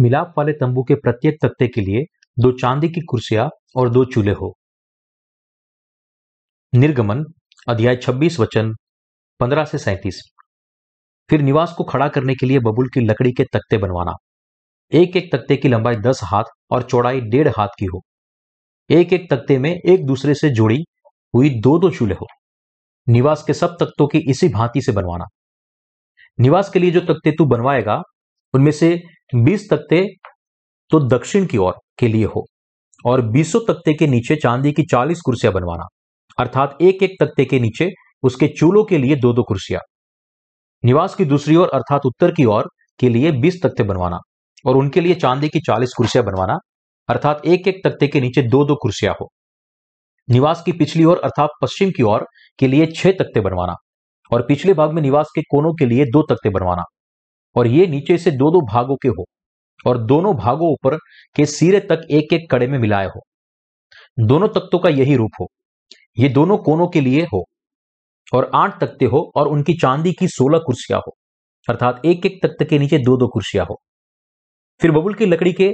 मिलाप वाले तंबू के प्रत्येक तख्ते के लिए दो चांदी की कुर्सियाँ और दो चूल्हे हो। निर्गमन, अध्याय 26 वचन 15 से 37 फिर निवास को खड़ा करने के लिए बबुल की लकड़ी के तख्ते बनवाना। एक एक तख्ते की लंबाई दस हाथ और चौड़ाई डेढ़ हाथ की हो। एक एक तख्ते में एक दूसरे से जुड़ी हुई दो दो चूल्हे हो। निवास के सब तख्तों की इसी भांति से बनवाना। निवास के लिए जो तख्ते तू बनवाएगा, उनमें से बीस तख्ते तो दक्षिण की ओर के लिए हो और बीसों तख्ते के नीचे चांदी की चालीस कुर्सियाँ बनवाना। अर्थात एक एक तख्ते के नीचे उसके चूलों के लिए दो दो कुर्सियाँ। निवास की दूसरी ओर अर्थात उत्तर की ओर के लिए बीस तख्ते बनवाना और उनके लिए चांदी की चालीस कुर्सियाँ बनवाना। अर्थात एक एक तख्ते के नीचे दो दो कुर्सियाँ हो। निवास की पिछली ओर अर्थात पश्चिम की ओर के लिए छह तख्ते बनवाना और पिछले भाग में निवास के कोनों के लिए दो तख्ते बनवाना। और ये नीचे से दो दो भागों के हो और दोनों भागों ऊपर के सिरे तक एक एक कड़े में मिलाए हो। दोनों तख्तों का यही रूप हो। ये दोनों कोनों के लिए हो और आठ तख्ते हो और उनकी चांदी की सोलह कुर्सियाँ हो। अर्थात एक एक तख्त के नीचे दो दो कुर्सियाँ हो। फिर बबुल की लकड़ी के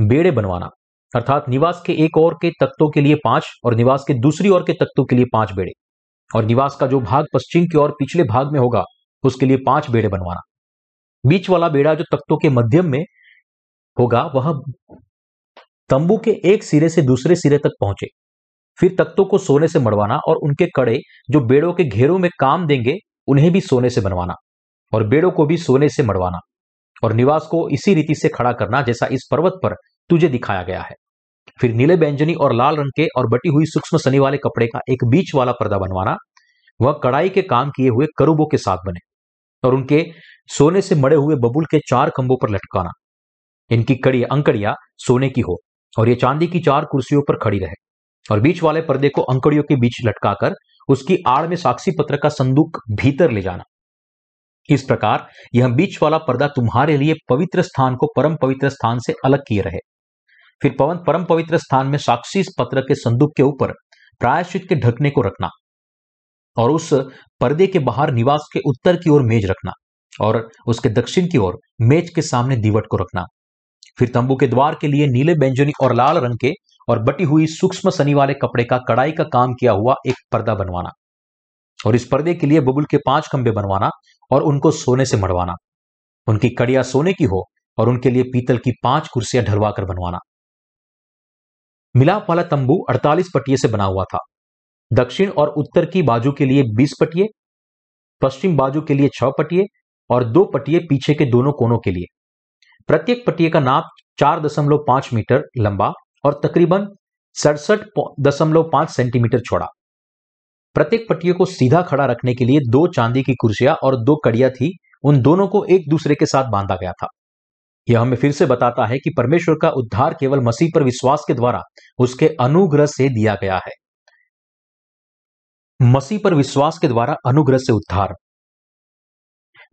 बेड़े बनवाना। अर्थात निवास के एक और के तख्तों के लिए पाँच और निवास के दूसरी ओर के तख्तों के लिए पाँच बेड़े। और निवास का जो भाग पश्चिम की ओर पिछले भाग में होगा, उसके लिए पाँच बेड़े बनवाना। बीच वाला बेड़ा जो तख्तों के मध्यम में होगा, वह तंबू के एक सिरे से दूसरे सिरे तक पहुँचे। फिर तख्तों को सोने से मड़वाना और उनके कड़े जो बेड़ों के घेरों में काम देंगे, उन्हें भी सोने से बनवाना और बेड़ों को भी सोने से मड़वाना और निवास को इसी रीति से खड़ा करना जैसा इस पर्वत पर तुझे दिखाया गया है। फिर नीले बैंजनी और लाल रंग के और बटी हुई सूक्ष्म सनी वाले कपड़े का एक बीच वाला पर्दा बनवाना। वह कड़ाई के काम किए हुए करूबों के साथ बने। और उनके सोने से मड़े हुए बबुल के चार खंभों पर लटकाना। इनकी कड़ी, अंकड़िया सोने की हो और ये चांदी की चार कुर्सियों पर खड़ी रहे और बीच वाले पर्दे को अंकड़ियों के बीच लटकाकर उसकी आड़ में साक्षी पत्र का संदूक भीतर ले जाना। इस प्रकार यह बीच वाला पर्दा तुम्हारे लिए पवित्र स्थान को परम पवित्र स्थान से अलग किए रहे। फिर पवन परम पवित्र स्थान में साक्षी पत्र के संदूक के ऊपर प्रायश्चित के ढकने को रखना। और उस पर्दे के बाहर निवास के उत्तर की ओर मेज रखना और उसके दक्षिण की ओर मेज के सामने दीवट को रखना। फिर तंबू के द्वार के लिए नीले व्यंजनी और लाल रंग के और बटी हुई सूक्ष्म सनी वाले कपड़े का कड़ाई का काम किया हुआ एक पर्दा बनवाना और इस पर्दे के लिए बबुल के पाँच खंबे बनवाना और उनको सोने से मड़वाना उनकी कड़िया सोने की हो और उनके लिए पीतल की पाँच कुर्सियाँ ढलवा कर बनवाना। मिलाप वाला तंबू 48 पटिये से बना हुआ था। दक्षिण और उत्तर की बाजू के लिए 20 पटिये पश्चिम बाजू के लिए छह पटिये और दो पटिये पीछे के दोनों कोनों के लिए। प्रत्येक पटिये का नाप चार दशमलव पाँच मीटर लंबा और तकरीबन सड़सठ दशमलव पाँच सेंटीमीटर छोड़ा। प्रत्येक पट्टियों को सीधा खड़ा रखने के लिए दो चांदी की कुर्सियाँ और दो कड़िया थी, उन दोनों को एक दूसरे के साथ बांधा गया था। यह हमें फिर से बताता है कि परमेश्वर का उद्धार केवल मसीह पर विश्वास के द्वारा उसके अनुग्रह से दिया गया है। मसीह पर विश्वास के द्वारा अनुग्रह से उद्धार।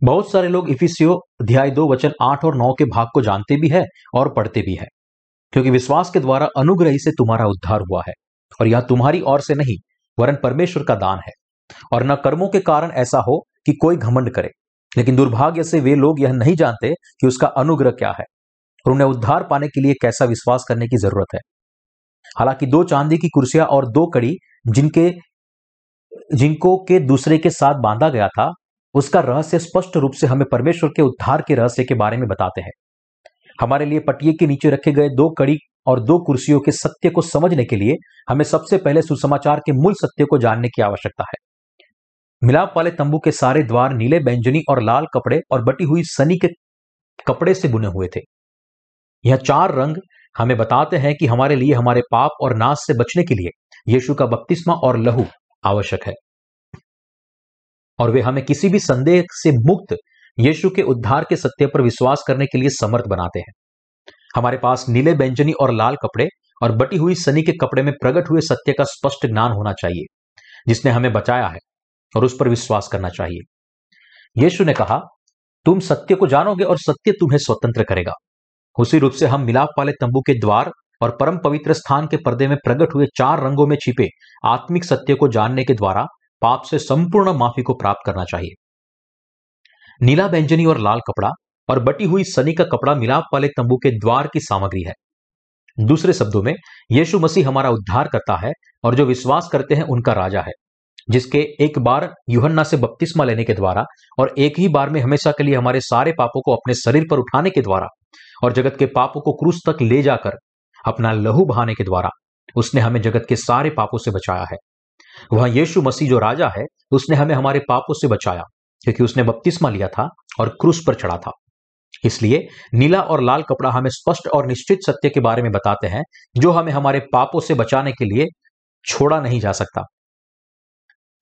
बहुत सारे लोग इफिसियो अध्याय दो, वचन आठ और नौ के भाग को जानते भी है और पढ़ते भी है, क्योंकि विश्वास के द्वारा अनुग्रह से तुम्हारा उद्धार हुआ है, और यह तुम्हारी ओर से नहीं, वरन परमेश्वर का दान है। और न कर्मों के कारण ऐसा हो कि कोई घमंड करे, लेकिन दुर्भाग्य से वे लोग यह नहीं जानते कि उसका अनुग्रह क्या है, और उन्हें उद्धार पाने के लिए कैसा विश्वास करने की ज़रूरत है। हालाँकि दो चांदी की कुर्सियाँ और दो कड़ी, जिनके जिनको के दूसरे के साथ बांधा गया था, उसका रहस्य स्पष्ट रूप से हमें परमेश्वर के उद्धार के रहस्य के बारे में बताते हैं। हमारे लिए पटिये के नीचे रखे गए दो कड़ी और दो कुर्सियों के सत्य को समझने के लिए हमें सबसे पहले सुसमाचार के मूल सत्य को जानने की आवश्यकता है। मिलाप वाले तंबू के सारे द्वार नीले, बैंजनी और लाल कपड़े और बटी हुई सनी के कपड़े से बुने हुए थे। यह चार रंग हमें बताते हैं कि हमारे लिए हमारे पाप और नाश से बचने के लिए यीशु का बपतिस्मा और लहू आवश्यक है। और वे हमें किसी भी संदेह से मुक्त यीशु के उद्धार के सत्य पर विश्वास करने के लिए समर्थ बनाते हैं। हमारे पास नीले व्यंजनी और लाल कपड़े और बटी हुई सनी के कपड़े में प्रकट हुए सत्य का स्पष्ट ज्ञान होना चाहिए, जिसने हमें बचाया है और उस पर विश्वास करना चाहिए। यीशु ने कहा, तुम सत्य को जानोगे और सत्य तुम्हें स्वतंत्र करेगा। उसी रूप से हम मिलाप वाले तंबू के द्वार और परम पवित्र स्थान के पर्दे में प्रकट हुए चार रंगों में छिपे आत्मिक सत्य को जानने के द्वारा पाप से संपूर्ण माफ़ी को प्राप्त करना चाहिए। नीला बैंजनी और लाल कपड़ा और बटी हुई सनी का कपड़ा मिलाप वाले तंबू के द्वार की सामग्री है। दूसरे शब्दों में, यीशु मसीह हमारा उद्धार करता है और जो विश्वास करते हैं उनका राजा है, जिसके एक बार युहन्ना से बपतिस्मा लेने के द्वारा और एक ही बार में हमेशा के लिए हमारे सारे पापों को अपने शरीर पर उठाने के द्वारा और जगत के पापों को क्रूस तक ले जाकर अपना लहू बहाने के द्वारा, उसने हमें जगत के सारे पापों से बचाया है। वह यीशु मसीह जो राजा है, उसने हमें हमारे पापों से बचाया, क्योंकि उसने बपतिस्मा लिया था और क्रूस पर चढ़ा था। इसलिए नीला और लाल कपड़ा हमें स्पष्ट और निश्चित सत्य के बारे में बताते हैं, जो हमें हमारे पापों से बचाने के लिए छोड़ा नहीं जा सकता।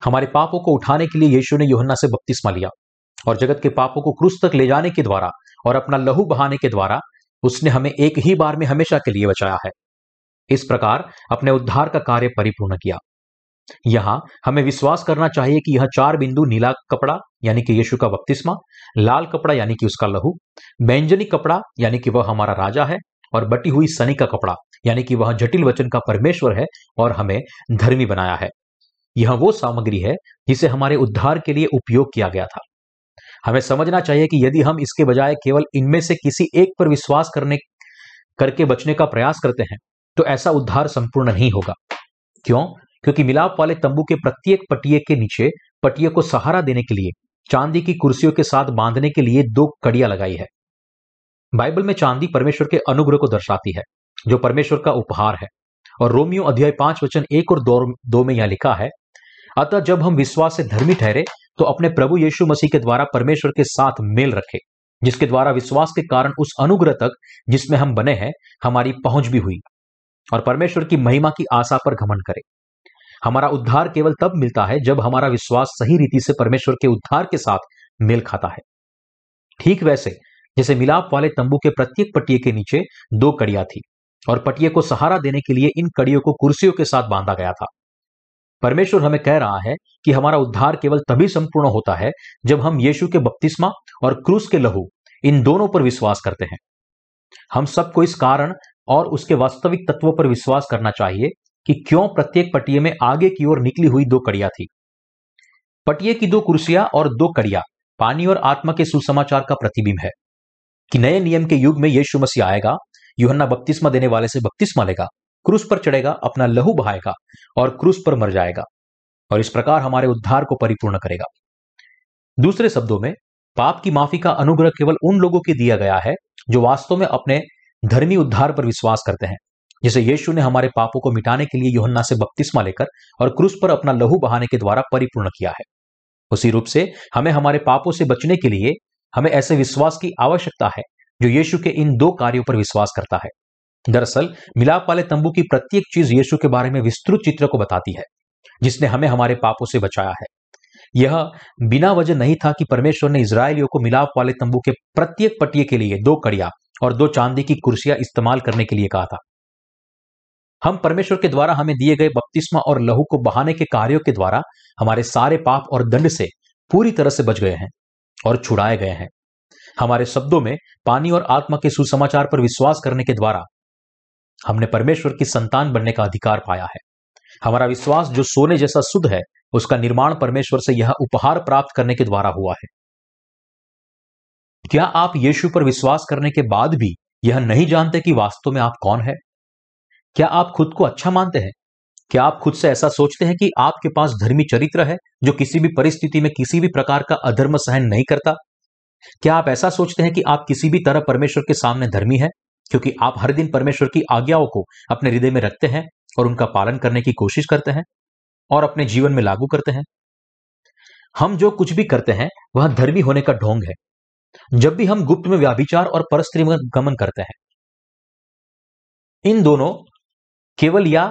हमारे पापों को उठाने के लिए यीशु ने योहन्ना से बपतिस्मा लिया और जगत के पापों को क्रूस तक ले जाने के द्वारा और अपना लहू बहाने के द्वारा उसने हमें एक ही बार में हमेशा के लिए बचाया है। इस प्रकार अपने उद्धार का कार्य परिपूर्ण किया। यहाँ हमें विश्वास करना चाहिए कि यह चार बिंदु नीला कपड़ा, यानी कि यीशु का बपतिस्मा, लाल कपड़ा, यानी कि उसका लहू, बैंजनी कपड़ा, यानी कि वह हमारा राजा है, और बटी हुई सनी का कपड़ा, यानी कि वह जटिल वचन का परमेश्वर है और हमें धर्मी बनाया है। यह वो सामग्री है जिसे हमारे उद्धार के लिए उपयोग किया गया था। हमें समझना चाहिए कि यदि हम इसके बजाय केवल इनमें से किसी एक पर विश्वास करने, करके बचने का प्रयास करते हैं तो ऐसा उद्धार संपूर्ण नहीं होगा। क्यों? क्योंकि मिलाप वाले तंबू के प्रत्येक पटिए के नीचे पटिए को सहारा देने के लिए चांदी की कुर्सियों के साथ बांधने के लिए दो कड़ियाँ लगाई है। बाइबल में चांदी परमेश्वर के अनुग्रह को दर्शाती है जो परमेश्वर का उपहार है। और रोमियो अध्याय पाँच वचन एक और दो, दो में यह लिखा है अतः जब हम विश्वास से धर्मी ठहरे तो अपने प्रभु यीशु मसीह के द्वारा परमेश्वर के साथ मेल रखे जिसके द्वारा विश्वास के कारण उस अनुग्रह तक जिसमें हम बने हैं हमारी पहुँच भी हुई। और परमेश्वर की महिमा की आशा पर घमन करे। हमारा उद्धार केवल तब मिलता है जब हमारा विश्वास सही रीति से परमेश्वर के उद्धार के साथ मेल खाता है। ठीक वैसे, जैसे मिलाप वाले तंबू के प्रत्येक पटिए के नीचे दो कड़िया थी और पटिए को सहारा देने के लिए इन कड़ियों को कुर्सियों के साथ बांधा गया था। परमेश्वर हमें कह रहा है कि हमारा उद्धार केवल तभी संपूर्ण होता है जब हम यीशु के बपतिस्मा और क्रूस के लहू इन दोनों पर विश्वास करते हैं। हम सबको इस कारण और उसके वास्तविक तत्वों पर विश्वास करना चाहिए कि क्यों प्रत्येक पटिए में आगे की ओर निकली हुई दो कड़िया थी? पटिए की दो कुर्सियाँ और दो कड़िया, पानी और आत्मा के सुसमाचार का प्रतिबिंब है कि नए नियम के युग में यीशु मसीह आएगा, युहन्ना बपतिस्मा देने वाले से बपतिस्मा लेगा, क्रूस पर चढ़ेगा, अपना लहू बहाएगा और क्रूस पर मर जाएगा और इस प्रकार हमारे उद्धार को परिपूर्ण करेगा। दूसरे शब्दों में, पाप की माफ़ी का अनुग्रह केवल उन लोगों के दिया गया है जो वास्तव में अपने धर्मी उद्धार पर विश्वास करते हैं। जिसे यीशु ने हमारे पापों को मिटाने के लिए योहन्ना से बपतिस्मा लेकर और क्रूस पर अपना लहू बहाने के द्वारा परिपूर्ण किया है। उसी रूप से हमें हमारे पापों से बचने के लिए हमें ऐसे विश्वास की आवश्यकता है, जो यीशु के इन दो कार्यों पर विश्वास करता है। दरअसल, मिलाप वाले तंबू की प्रत्येक चीज़ यीशु के बारे में विस्तृत चित्र को बताती है, जिसने हमें हमारे पापों से बचाया है। यह बिना वजह नहीं था कि परमेश्वर ने इसराइलियों को मिलाप वाले तंबू के प्रत्येक पटिए के लिए दो कड़िया और दो चांदी की कुर्सियाँ इस्तेमाल करने के लिए कहा था। हम परमेश्वर के द्वारा हमें दिए गए बपतिस्मा और लहू को बहाने के कार्यों के द्वारा हमारे सारे पाप और दंड से पूरी तरह से बच गए हैं और छुड़ाए गए हैं। हमारे शब्दों में पानी और आत्मा के सुसमाचार पर विश्वास करने के द्वारा हमने परमेश्वर की संतान बनने का अधिकार पाया है। हमारा विश्वास जो सोने जैसा शुद्ध है, उसका निर्माण परमेश्वर से यह उपहार प्राप्त करने के द्वारा हुआ है। क्या आप यीशु पर विश्वास करने के बाद भी यह नहीं जानते कि वास्तव में आप कौन है? क्या आप खुद को अच्छा मानते हैं? क्या आप खुद से ऐसा सोचते हैं कि आपके पास धर्मी चरित्र है, जो किसी भी परिस्थिति में किसी भी प्रकार का अधर्म सहन नहीं करता? क्या आप ऐसा सोचते हैं कि आप किसी भी तरह परमेश्वर के सामने धर्मी है, क्योंकि आप हर दिन परमेश्वर की आज्ञाओं को अपने हृदय में रखते हैं और उनका पालन करने की कोशिश करते हैं और अपने जीवन में लागू करते हैं? हम जो कुछ भी करते हैं, वह धर्मी होने का ढोंग है। जब भी हम गुप्त में व्याभिचार और परस्त्री गमन करते हैं, इन दोनों केवल या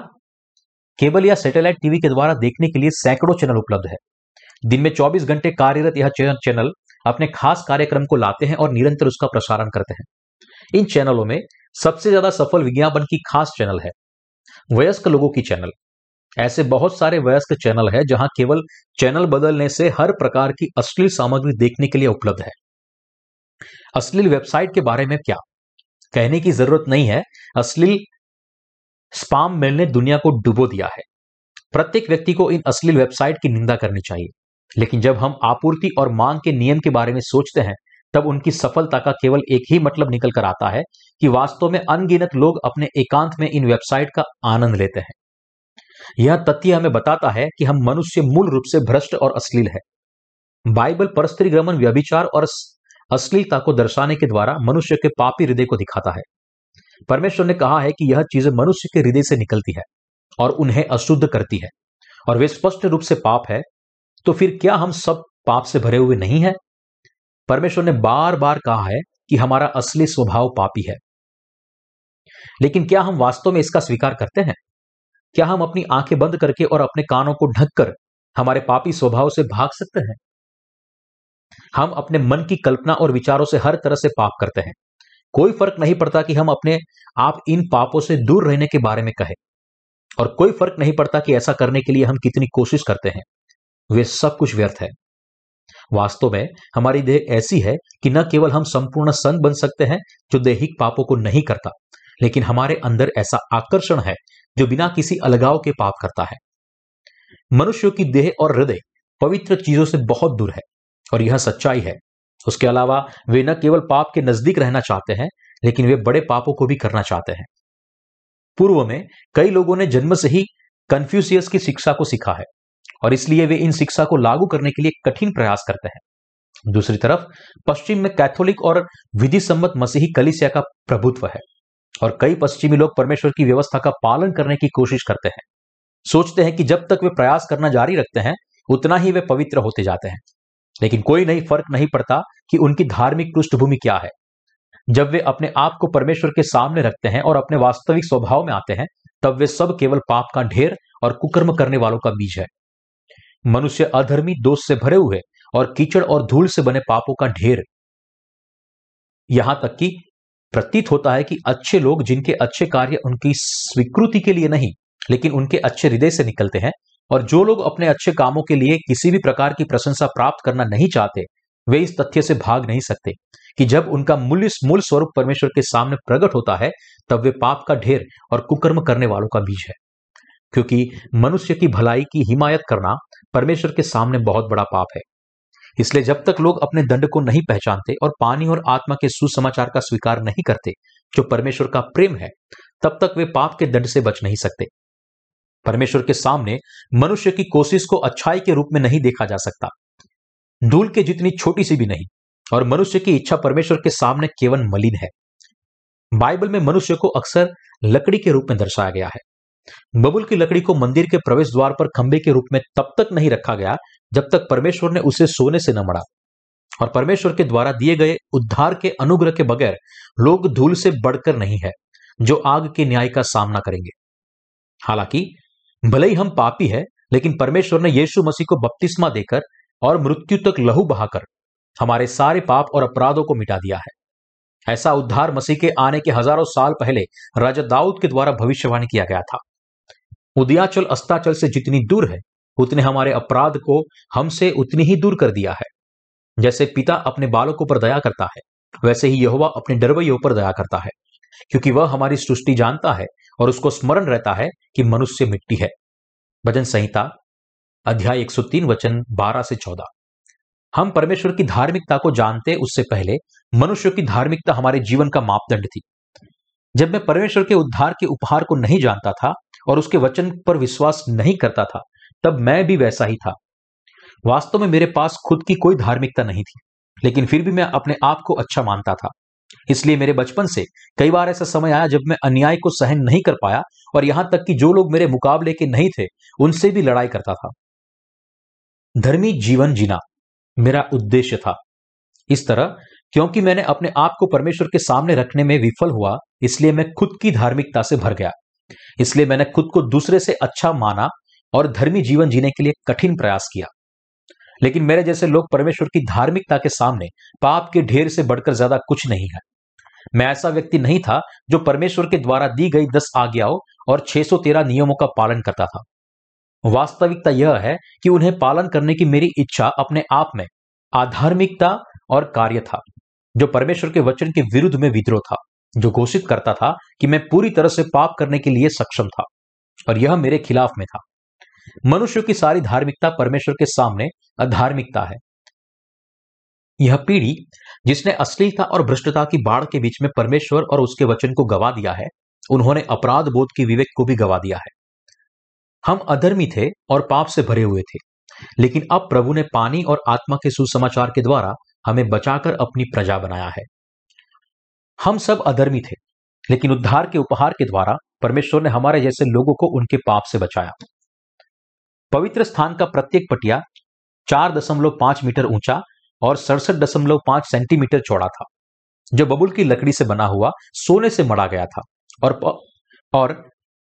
केबल या सैटेलाइट टीवी के द्वारा देखने के लिए सैकड़ों चैनल उपलब्ध है। दिन में 24 घंटे कार्यरत यह चैनल अपने खास कार्यक्रम को लाते हैं और निरंतर उसका प्रसारण करते हैं। इन चैनलों में सबसे ज़्यादा सफल विज्ञापन की खास चैनल है, वयस्क लोगों की चैनल ऐसे बहुत सारे वयस्क चैनल है जहाँ केवल चैनल बदलने से हर प्रकार की अश्लील सामग्री देखने के लिए उपलब्ध है। अश्लील वेबसाइट के बारे में क्या? कहने की ज़रूरत नहीं है, अश्लील स्पाम मेल ने दुनिया को डुबो दिया है। प्रत्येक व्यक्ति को इन अश्लील वेबसाइट की निंदा करनी चाहिए। लेकिन जब हम आपूर्ति और मांग के नियम के बारे में सोचते हैं, तब उनकी सफलता का केवल एक ही मतलब निकल कर आता है कि वास्तव में अनगिनत लोग अपने एकांत में इन वेबसाइट का आनंद लेते हैं। यह तथ्य हमें बताता है कि हम मनुष्य मूल रूप से भ्रष्ट और अश्लील है। बाइबल परस्त्रीगमन, व्यभिचार और अश्लीलता को दर्शाने के द्वारा मनुष्य के पापी हृदय को दिखाता है। परमेश्वर ने कहा है कि यह चीज़ें मनुष्य के हृदय से निकलती है और उन्हें अशुद्ध करती है। और वे स्पष्ट रूप से पाप है तो फिर क्या हम सब पाप से भरे हुए नहीं है? परमेश्वर ने बार बार कहा है कि हमारा असली स्वभाव पापी है। लेकिन क्या हम वास्तव में इसका स्वीकार करते हैं? क्या हम अपनी आँखें बंद करके और अपने कानों को ढककर हमारे पापी स्वभाव से भाग सकते हैं? हम अपने मन की कल्पना और विचारों से हर तरह से पाप करते हैं। कोई फ़र्क नहीं पड़ता कि हम अपने आप इन पापों से दूर रहने के बारे में कहें। और कोई फ़र्क नहीं पड़ता कि ऐसा करने के लिए हम कितनी कोशिश करते हैं। वे सब कुछ व्यर्थ है। वास्तव में हमारी देह ऐसी है कि न केवल हम संपूर्ण संत बन सकते हैं जो दैहिक पापों को नहीं करता, लेकिन हमारे अंदर ऐसा आकर्षण है जो बिना किसी अलगाव के पाप करता है। मनुष्यों की देह और हृदय पवित्र चीज़ों से बहुत दूर है और यह सच्चाई है। उसके अलावा वे न केवल पाप के नज़दीक रहना चाहते हैं, लेकिन वे बड़े पापों को भी करना चाहते हैं। पूर्व में कई लोगों ने जन्म से ही कन्फ्यूसियस की शिक्षा को सीखा है, और इसलिए वे इन शिक्षा को लागू करने के लिए कठिन प्रयास करते हैं। दूसरी तरफ़, पश्चिम में कैथोलिक और विधि सम्मत मसीही कलिसिया का प्रभुत्व है, और कई पश्चिमी लोग परमेश्वर की व्यवस्था का पालन करने की कोशिश करते हैं। सोचते हैं कि जब तक वे प्रयास करना जारी रखते हैं, उतना ही वे पवित्र होते जाते हैं। लेकिन कोई नहीं फ़र्क नहीं पड़ता कि उनकी धार्मिक पृष्ठभूमि क्या है। जब वे अपने आप को परमेश्वर के सामने रखते हैं और अपने वास्तविक स्वभाव में आते हैं, तब वे सब केवल पाप का ढेर और कुकर्म करने वालों का बीज है। मनुष्य अधर्मी, दोष से भरे हुए और कीचड़ और धूल से बने पापों का ढेर। यहाँ तक कि प्रतीत होता है कि अच्छे लोग जिनके अच्छे कार्य उनकी स्वीकृति के लिए नहीं, लेकिन उनके अच्छे हृदय से निकलते हैं और जो लोग अपने अच्छे कामों के लिए किसी भी प्रकार की प्रशंसा प्राप्त करना नहीं चाहते, वे इस तथ्य से भाग नहीं सकते कि जब उनका मूल्य मूल स्वरूप परमेश्वर के सामने प्रकट होता है, तब वे पाप का ढेर और कुकर्म करने वालों का बीज है। क्योंकि मनुष्य की भलाई की हिमायत करना परमेश्वर के सामने बहुत बड़ा पाप है। इसलिए जब तक लोग अपने दंड को नहीं पहचानते और पानी और आत्मा के सुसमाचार का स्वीकार नहीं करते, जो परमेश्वर का प्रेम है, तब तक वे पाप के दंड से बच नहीं सकते। परमेश्वर के सामने मनुष्य की कोशिश को अच्छाई के रूप में नहीं देखा जा सकता। धूल के जितनी छोटी सी भी नहीं, और मनुष्य की इच्छा परमेश्वर के सामने केवल मलिन है। बाइबल में मनुष्य को अक्सर लकड़ी के रूप में दर्शाया गया है। बबुल की लकड़ी को मंदिर के प्रवेश द्वार पर खंबे के रूप में तब तक नहीं रखा गया, जब तक परमेश्वर ने उसे सोने से न मड़ा। और परमेश्वर के द्वारा दिए गए उद्धार के अनुग्रह के बगैर लोग धूल से बढ़कर नहीं है, जो आग के न्याय का सामना करेंगे। हालाँकि भले ही हम पापी है, लेकिन परमेश्वर ने यीशु मसीह को बपतिस्मा देकर और मृत्यु तक लहू बहाकर हमारे सारे पाप और अपराधों को मिटा दिया है। ऐसा उद्धार मसीह के आने के हज़ारों साल पहले राजा दाऊद के द्वारा भविष्यवाणी किया गया था। उदयाचल, अस्ताचल से जितनी दूर है, उतने हमारे अपराध को हमसे उतनी ही दूर कर दिया है। जैसे पिता अपने बालकों पर दया करता है, वैसे ही यहोवा अपने डरवैयों पर दया करता है। क्योंकि वह हमारी सृष्टि जानता है और उसको स्मरण रहता है कि मनुष्य मिट्टी है। भजन संहिता, अध्याय 103 वचन 12 से 14 हम परमेश्वर की धार्मिकता को जानते उससे पहले मनुष्य की धार्मिकता हमारे जीवन का मापदंड थी। जब मैं परमेश्वर के उद्धार के उपहार को नहीं जानता था और उसके वचन पर विश्वास नहीं करता था, तब मैं भी वैसा ही था। वास्तव में मेरे पास खुद की कोई धार्मिकता नहीं थी, लेकिन फिर भी मैं अपने आप को अच्छा मानता था। इसलिए मेरे बचपन से कई बार ऐसा समय आया जब मैं अन्याय को सहन नहीं कर पाया और यहाँ तक कि जो लोग मेरे मुकाबले के नहीं थे, उनसे भी लड़ाई करता था। धर्मी जीवन जीना मेरा उद्देश्य था। इस तरह, क्योंकि मैंने अपने आप को परमेश्वर के सामने रखने में विफल हुआ, इसलिए मैं खुद की धार्मिकता से भर गया। इसलिए मैंने खुद को दूसरे से अच्छा माना और धर्मी जीवन जीने के लिए कठिन प्रयास किया। लेकिन मेरे जैसे लोग परमेश्वर की धार्मिकता के सामने पाप के ढेर से बढ़कर ज़्यादा कुछ नहीं है। मैं ऐसा व्यक्ति नहीं था जो परमेश्वर के द्वारा दी गई दस आज्ञाओं और 613 नियमों का पालन करता था। वास्तविकता यह है कि उन्हें पालन करने की मेरी इच्छा अपने आप में आधार्मिकता और कार्य था, जो परमेश्वर के वचन के विरुद्ध में विद्रोह था, जो घोषित करता था कि मैं पूरी तरह से पाप करने के लिए सक्षम था और यह मेरे खिलाफ में था। मनुष्य की सारी धार्मिकता परमेश्वर के सामने अधार्मिकता है। यह पीढ़ी, जिसने अश्लीलता और भ्रष्टता की बाढ़ के बीच में परमेश्वर और उसके वचन को गवा दिया है, उन्होंने अपराध बोध की विवेक को भी गवा दिया है। हम अधर्मी थे और पाप से भरे हुए थे, लेकिन अब प्रभु ने पानी और आत्मा के सुसमाचार के द्वारा हमें बचाकर अपनी प्रजा बनाया है। हम सब अधर्मी थे, लेकिन उद्धार के उपहार के द्वारा परमेश्वर ने हमारे जैसे लोगों को उनके पाप से बचाया। पवित्र स्थान का प्रत्येक पटिया चार दशमलव पाँच मीटर ऊँचा और सड़सठ दशमलव पाँच सेंटीमीटर चौड़ा था जो बबुल की लकड़ी से बना हुआ सोने से मड़ा गया था और प, और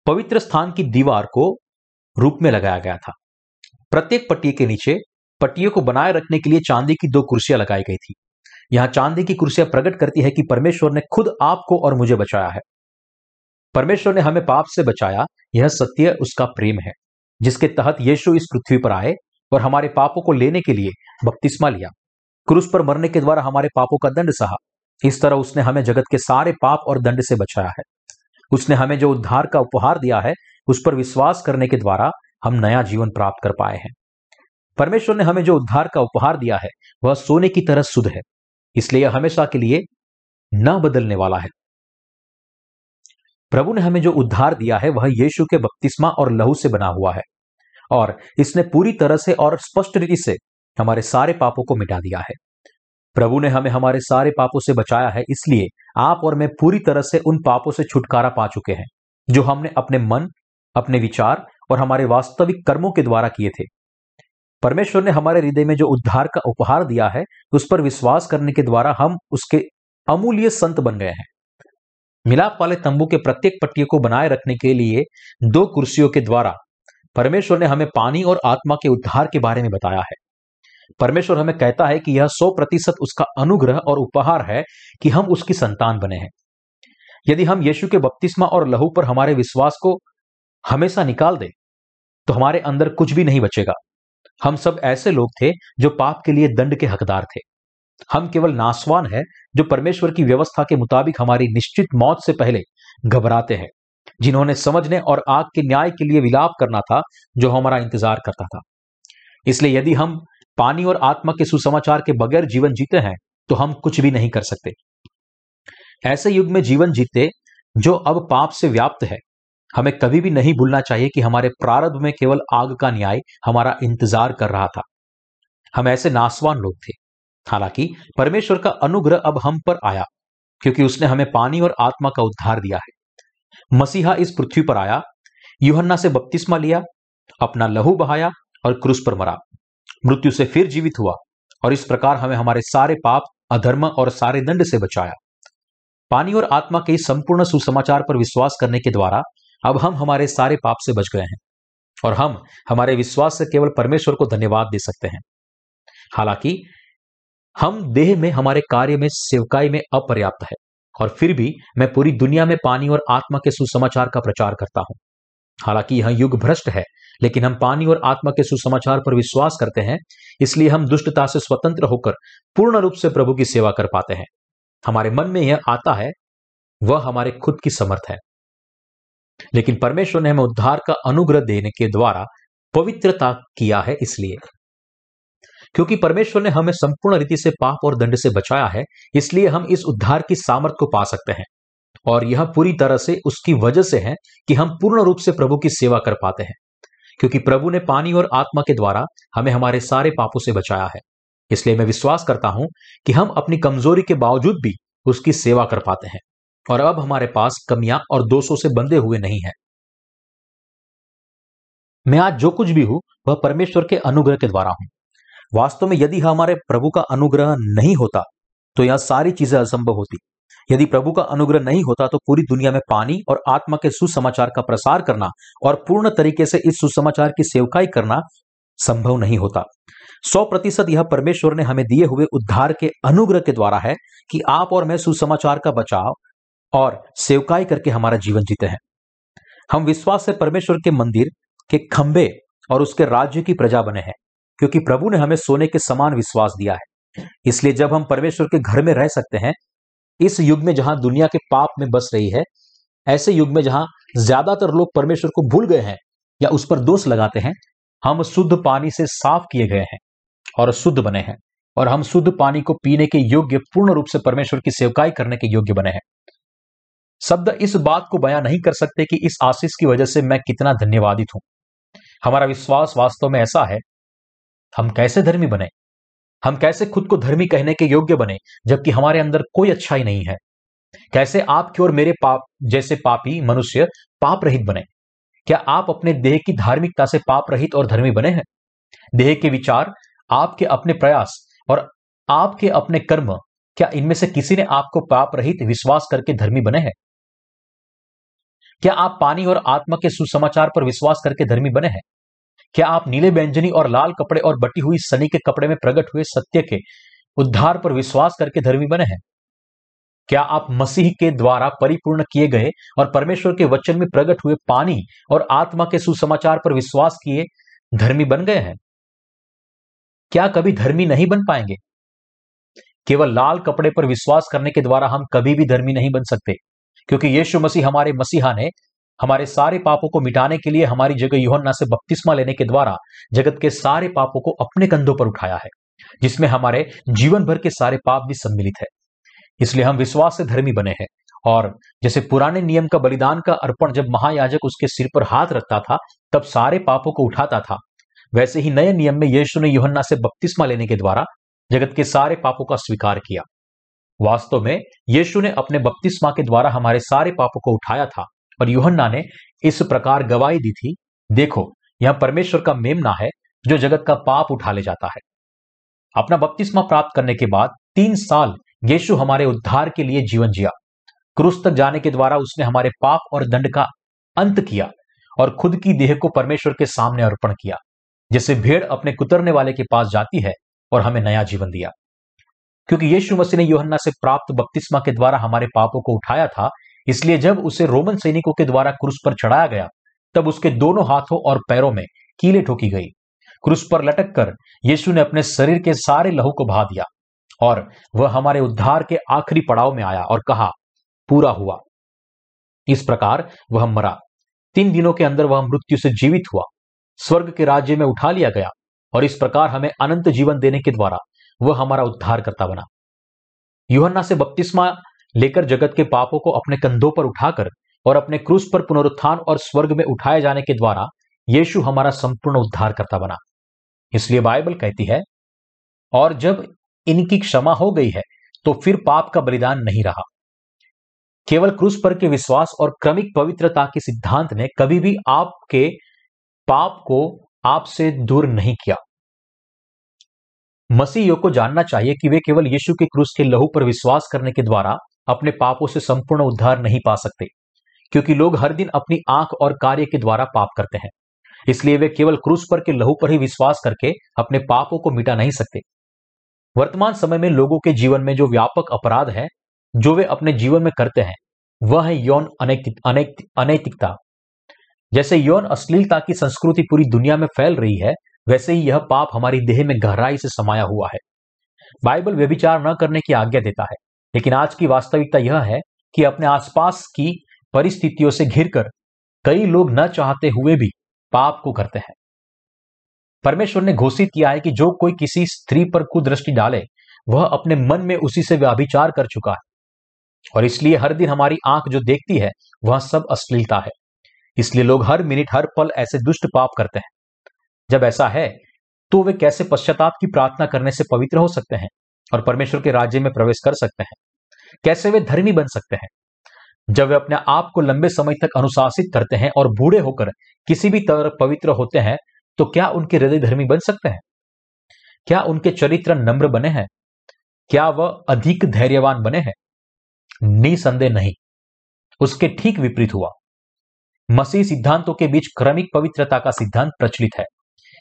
पवित्र स्थान की दीवार को रूप में लगाया गया था। प्रत्येक पट्टी के नीचे पट्टियों को बनाए रखने के लिए चांदी की दो कुर्सियाँ लगाई गई थी। यहाँ चांदी की कुर्सियाँ प्रकट करती है कि परमेश्वर ने खुद आपको और मुझे बचाया है। परमेश्वर ने हमें पाप से बचाया यह सत्य उसका प्रेम है। जिसके तहत यीशु इस पृथ्वी पर आए और हमारे पापों को लेने के लिए बपतिस्मा लिया। क्रूस पर मरने के द्वारा हमारे पापों का दंड सहा। इस तरह उसने हमें जगत के सारे पाप और दंड से बचाया है। उसने हमें जो उद्धार का उपहार दिया है, उस पर विश्वास करने के द्वारा हम नया जीवन प्राप्त कर पाए हैं। परमेश्वर ने हमें जो उद्धार का उपहार दिया है, वह सोने की तरह शुद्ध है, इसलिए हमेशा के लिए न बदलने वाला है। प्रभु ने हमें जो उद्धार दिया है, वह यीशु के बपतिस्मा और लहू से बना हुआ है। और इसने पूरी तरह से और स्पष्ट रीति से हमारे सारे पापों को मिटा दिया है। प्रभु ने हमें हमारे सारे पापों से बचाया है, इसलिए आप और मैं पूरी तरह से उन पापों से छुटकारा पा चुके हैं, जो हमने अपने मन, अपने विचार और हमारे वास्तविक कर्मों के द्वारा किए थे। परमेश्वर ने हमारे हृदय में जो उद्धार का उपहार दिया है, उस पर विश्वास करने के द्वारा हम उसके अमूल्य संत बन गए हैं। मिलाप वाले तंबू के प्रत्येक पट्टियों को बनाए रखने के लिए दो कुर्सियों के द्वारा परमेश्वर ने हमें पानी और आत्मा के उद्धार के बारे में बताया है। परमेश्वर हमें कहता है कि यह सौ प्रतिशत उसका अनुग्रह और उपहार है कि हम उसकी संतान बने हैं। यदि हम यीशु के बपतिस्मा और लहू पर हमारे विश्वास को हमेशा निकाल दें तो हमारे अंदर कुछ भी नहीं बचेगा। हम सब ऐसे लोग थे जो पाप के लिए दंड के हकदार थे। हम केवल नासवान है जो परमेश्वर की व्यवस्था के मुताबिक हमारी निश्चित मौत से पहले घबराते हैं, जिन्होंने समझने और आग के न्याय के लिए विलाप करना था जो हमारा इंतज़ार करता था। इसलिए यदि हम पानी और आत्मा के सुसमाचार के बगैर जीवन जीते हैं तो हम कुछ भी नहीं कर सकते। ऐसे युग में जीवन जीते जो अब पाप से व्याप्त है, हमें कभी भी नहीं भूलना चाहिए कि हमारे प्रारंभ में केवल आग का न्याय हमारा इंतज़ार कर रहा था। हम ऐसे नासवान लोग थे। हालाँकि परमेश्वर का अनुग्रह अब हम पर आया, क्योंकि उसने हमें पानी और आत्मा का उद्धार दिया है। मसीहा इस पृथ्वी पर आया, युहन्ना से बपतिस्मा लिया, अपना लहू बहाया और क्रूस पर मरा। मृत्यु से फिर जीवित हुआ और इस प्रकार हमें हमारे सारे पाप, अधर्म और सारे दंड से बचाया। पानी और आत्मा के संपूर्ण सुसमाचार पर विश्वास करने के द्वारा अब हम हमारे सारे पाप से बच गए हैं और हम हमारे विश्वास से केवल परमेश्वर को धन्यवाद दे सकते हैं। हालाँकि हम देह में, हमारे कार्य में, सेवकाई में अपर्याप्त है। और फिर भी मैं पूरी दुनिया में पानी और आत्मा के सुसमाचार का प्रचार करता हूँ। हालाँकि यह युग भ्रष्ट है, लेकिन हम पानी और आत्मा के सुसमाचार पर विश्वास करते हैं, इसलिए हम दुष्टता से स्वतंत्र होकर पूर्ण रूप से प्रभु की सेवा कर पाते हैं। हमारे मन में यह आता है, वह हमारे खुद की समर्थ है। लेकिन परमेश्वर ने हमें उद्धार का अनुग्रह देने के द्वारा पवित्रता किया है इसलिए। क्योंकि परमेश्वर ने हमें संपूर्ण रीति से पाप और दंड से बचाया है, इसलिए हम इस उद्धार की सामर्थ को पा सकते हैं। और यह पूरी तरह से उसकी वजह से है कि हम पूर्ण रूप से प्रभु की सेवा कर पाते हैं। क्योंकि प्रभु ने पानी और आत्मा के द्वारा हमें हमारे सारे पापों से बचाया है। इसलिए मैं विश्वास करता हूँ कि हम अपनी कमज़ोरी के बावजूद भी उसकी सेवा कर पाते हैं। और अब हमारे पास कमियाँ और दोषों से बंधे हुए नहीं है। मैं आज जो कुछ भी हूँ, वह परमेश्वर के अनुग्रह के द्वारा हूँ। वास्तव में यदि हमारे प्रभु का अनुग्रह नहीं होता तो यह सारी चीज़ें असंभव होती। यदि प्रभु का अनुग्रह नहीं होता तो पूरी दुनिया में पानी और आत्मा के सुसमाचार का प्रसार करना और पूर्ण तरीके से इस सुसमाचार की सेवकाई करना संभव नहीं होता। सौ प्रतिशत यह परमेश्वर ने हमें दिए हुए उद्धार के अनुग्रह के द्वारा है कि आप और मैं सुसमाचार का बचाव और सेवकाई करके हमारा जीवन जीते हैं। हम विश्वास से परमेश्वर के मंदिर के खंबे और उसके राज्य की प्रजा बने हैं। क्योंकि प्रभु ने हमें सोने के समान विश्वास दिया है। इसलिए जब हम परमेश्वर के घर में रह सकते हैं, इस युग में जहाँ दुनिया के पाप में बस रही है, ऐसे युग में जहाँ ज़्यादातर लोग परमेश्वर को भूल गए हैं या उस पर दोष लगाते हैं, हम शुद्ध पानी से साफ़ किए गए हैं और शुद्ध बने हैं और हम शुद्ध पानी को पीने के योग्य, पूर्ण रूप से परमेश्वर की सेवकाई करने के योग्य बने हैं। शब्द इस बात को बयां नहीं कर सकते कि इस आशीष की वजह से मैं कितना धन्यवादित हूँ। हमारा विश्वास वास्तव में ऐसा है हम कैसे धर्मी बने? हम कैसे खुद को धर्मी कहने के योग्य बने, जबकि हमारे अंदर कोई अच्छाई नहीं है? कैसे आपके और मेरे पाप, जैसे पापी मनुष्य पाप रहित बने? क्या आप अपने देह की धार्मिकता से पाप रहित और धर्मी बने हैं? देह के विचार, आपके अपने प्रयास और आपके अपने कर्म, क्या इनमें से किसी ने आपको पाप रहित विश्वास करके धर्मी बने हैं? क्या आप पानी और आत्मा के सुसमाचार पर विश्वास करके धर्मी बने हैं? क्या आप नीले व्यंजनी और लाल कपड़े और बटी हुई सनी के कपड़े में प्रकट हुए सत्य के उद्धार पर विश्वास करके धर्मी बने हैं? क्या आप मसीह के द्वारा परिपूर्ण किए गए और परमेश्वर के वचन में प्रकट हुए पानी और आत्मा के सुसमाचार पर विश्वास किए धर्मी बन गए हैं? क्या कभी धर्मी नहीं बन पाएँगे? केवल लाल कपड़े पर विश्वास करने के द्वारा हम कभी भी धर्मी नहीं बन सकते, क्योंकि यीशु मसीह हमारे मसीहा ने हमारे सारे पापों को मिटाने के लिए हमारी जगह योहन्ना से बपतिस्मा लेने के द्वारा जगत के सारे पापों को अपने कंधों पर उठाया है, जिसमें हमारे जीवन भर के सारे पाप भी सम्मिलित है। इसलिए हम विश्वास से धर्मी बने हैं और जैसे पुराने नियम का बलिदान का अर्पण जब महायाजक उसके सिर पर हाथ रखता था, तब सारे पापों को उठाता था। वैसे ही नए नियम में यीशु ने योहन्ना से बपतिस्मा लेने के द्वारा जगत के सारे पापों का स्वीकार किया। वास्तव में यीशु ने अपने बपतिस्मा के द्वारा हमारे सारे पापों को उठाया था। और योहन्ना ने इस प्रकार गवाही दी थी, देखो, यह परमेश्वर का मेमना है, जो जगत का पाप उठा ले जाता है। अपना बपतिस्मा प्राप्त करने के बाद तीन साल यीशु हमारे उद्धार के लिए जीवन जिया। क्रूस तक जाने के द्वारा उसने हमारे पाप और दंड का अंत किया और खुद की देह को परमेश्वर के सामने अर्पण किया जैसे भेड़ अपने कुतरने वाले के पास जाती है और हमें नया जीवन दिया। क्योंकि यीशु मसीह ने योहन्ना से प्राप्त बपतिस्मा के द्वारा हमारे पापों को उठाया था इसलिए जब उसे रोमन सैनिकों के द्वारा क्रूस पर चढ़ाया गया, तब उसके दोनों हाथों और पैरों में कीले ठोकी गई। क्रूस पर लटक कर यीशु ने अपने शरीर के सारे लहू को बहा दिया और वह हमारे उद्धार के आखिरी पड़ाव में आया और कहा, पूरा हुआ। इस प्रकार वह मरा। तीन दिनों के अंदर वह मृत्यु से जीवित हुआ, स्वर्ग के राज्य में उठा लिया गया और इस प्रकार हमें अनंत जीवन देने के द्वारा वह हमारा उद्धार करता बना। युहन्ना से बपतिस्मा लेकर जगत के पापों को अपने कंधों पर उठाकर और अपने क्रूस पर पुनरुत्थान और स्वर्ग में उठाए जाने के द्वारा यीशु हमारा संपूर्ण उद्धार करता बना। इसलिए बाइबल कहती है, और जब इनकी क्षमा हो गई है तो फिर पाप का बलिदान नहीं रहा। केवल क्रूस पर के विश्वास और क्रमिक पवित्रता के सिद्धांत ने कभी भी आपके पाप को आपसे दूर नहीं किया। मसीहियों को जानना चाहिए कि वे केवल यीशु के क्रूस के लहू पर विश्वास करने के द्वारा अपने पापों से संपूर्ण उद्धार नहीं पा सकते, क्योंकि लोग हर दिन अपनी आँख और कार्य के द्वारा पाप करते हैं। इसलिए वे केवल क्रूस पर के लहू पर ही विश्वास करके अपने पापों को मिटा नहीं सकते। वर्तमान समय में लोगों के जीवन में जो व्यापक अपराध है, जो वे अपने जीवन में करते हैं, वह है यौन अनैतिकता। जैसे यौन अश्लीलता की संस्कृति पूरी दुनिया में फैल रही है, वैसे ही यह पाप हमारी देह में गहराई से समाया हुआ है। बाइबल व्यभिचार न करने की आज्ञा देता है। लेकिन आज की वास्तविकता यह है कि अपने आसपास की परिस्थितियों से घिरकर कई लोग न चाहते हुए भी पाप को करते हैं। परमेश्वर ने घोषित किया है कि जो कोई किसी स्त्री पर कुदृष्टि डाले, वह अपने मन में उसी से व्याभिचार कर चुका है। और इसलिए हर दिन हमारी आँख जो देखती है, वह सब अश्लीलता है। इसलिए लोग हर मिनट हर पल ऐसे दुष्ट पाप करते हैं। जब ऐसा है तो वे कैसे पश्चाताप की प्रार्थना करने से पवित्र हो सकते हैं? और परमेश्वर के राज्य में प्रवेश कर सकते हैं। कैसे वे धर्मी बन सकते हैं? जब वे अपने आप को लंबे समय तक अनुशासित करते हैं और बूढ़े होकर किसी भी तरह पवित्र होते हैं तो क्या उनके हृदय धर्मी बन सकते हैं? क्या उनके चरित्र नम्र बने हैं? क्या वह अधिक धैर्यवान बने हैं? निसंदेह नहीं। उसके ठीक विपरीत हुआ। मसीह सिद्धांतों के बीच क्रमिक पवित्रता का सिद्धांत प्रचलित है।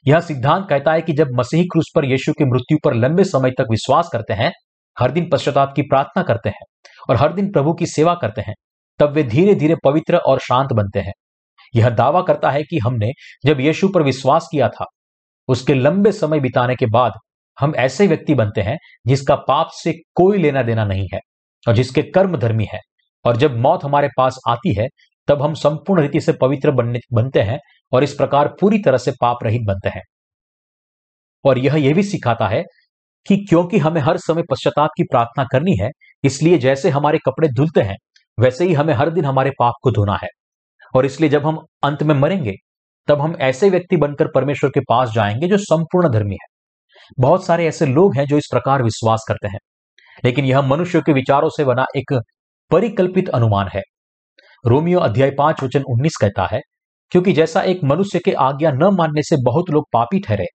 यह सिद्धांत कहता है कि जब मसीही क्रूस पर यीशु की मृत्यु पर लंबे समय तक विश्वास करते हैं, हर दिन पश्चाताप की प्रार्थना करते हैं और हर दिन प्रभु की सेवा करते हैं, तब वे धीरे धीरे पवित्र और शांत बनते हैं। यह दावा करता है कि हमने जब यीशु पर विश्वास किया था, उसके लंबे समय बिताने के बाद हम ऐसे व्यक्ति बनते हैं जिसका पाप से कोई लेना देना नहीं है और जिसके कर्म धर्मी है। और जब मौत हमारे पास आती है, तब हम संपूर्ण रीति से पवित्र बनने, बनते हैं और इस प्रकार पूरी तरह से पाप रहित बनते हैं। और यह यह भी सिखाता है कि क्योंकि हमें हर समय पश्चाताप की प्रार्थना करनी है, इसलिए जैसे हमारे कपड़े धुलते हैं, वैसे ही हमें हर दिन हमारे पाप को धोना है। और इसलिए जब हम अंत में मरेंगे, तब हम ऐसे व्यक्ति बनकर परमेश्वर के पास जाएँगे जो संपूर्ण धर्मी है। बहुत सारे ऐसे लोग हैं जो इस प्रकार विश्वास करते हैं। लेकिन यह मनुष्य के विचारों से बना एक परिकल्पित अनुमान है। रोमियो अध्याय पाँच वचन उन्नीस कहता है क्योंकि जैसा एक मनुष्य के आज्ञा न मानने से बहुत लोग पापी ठहरे,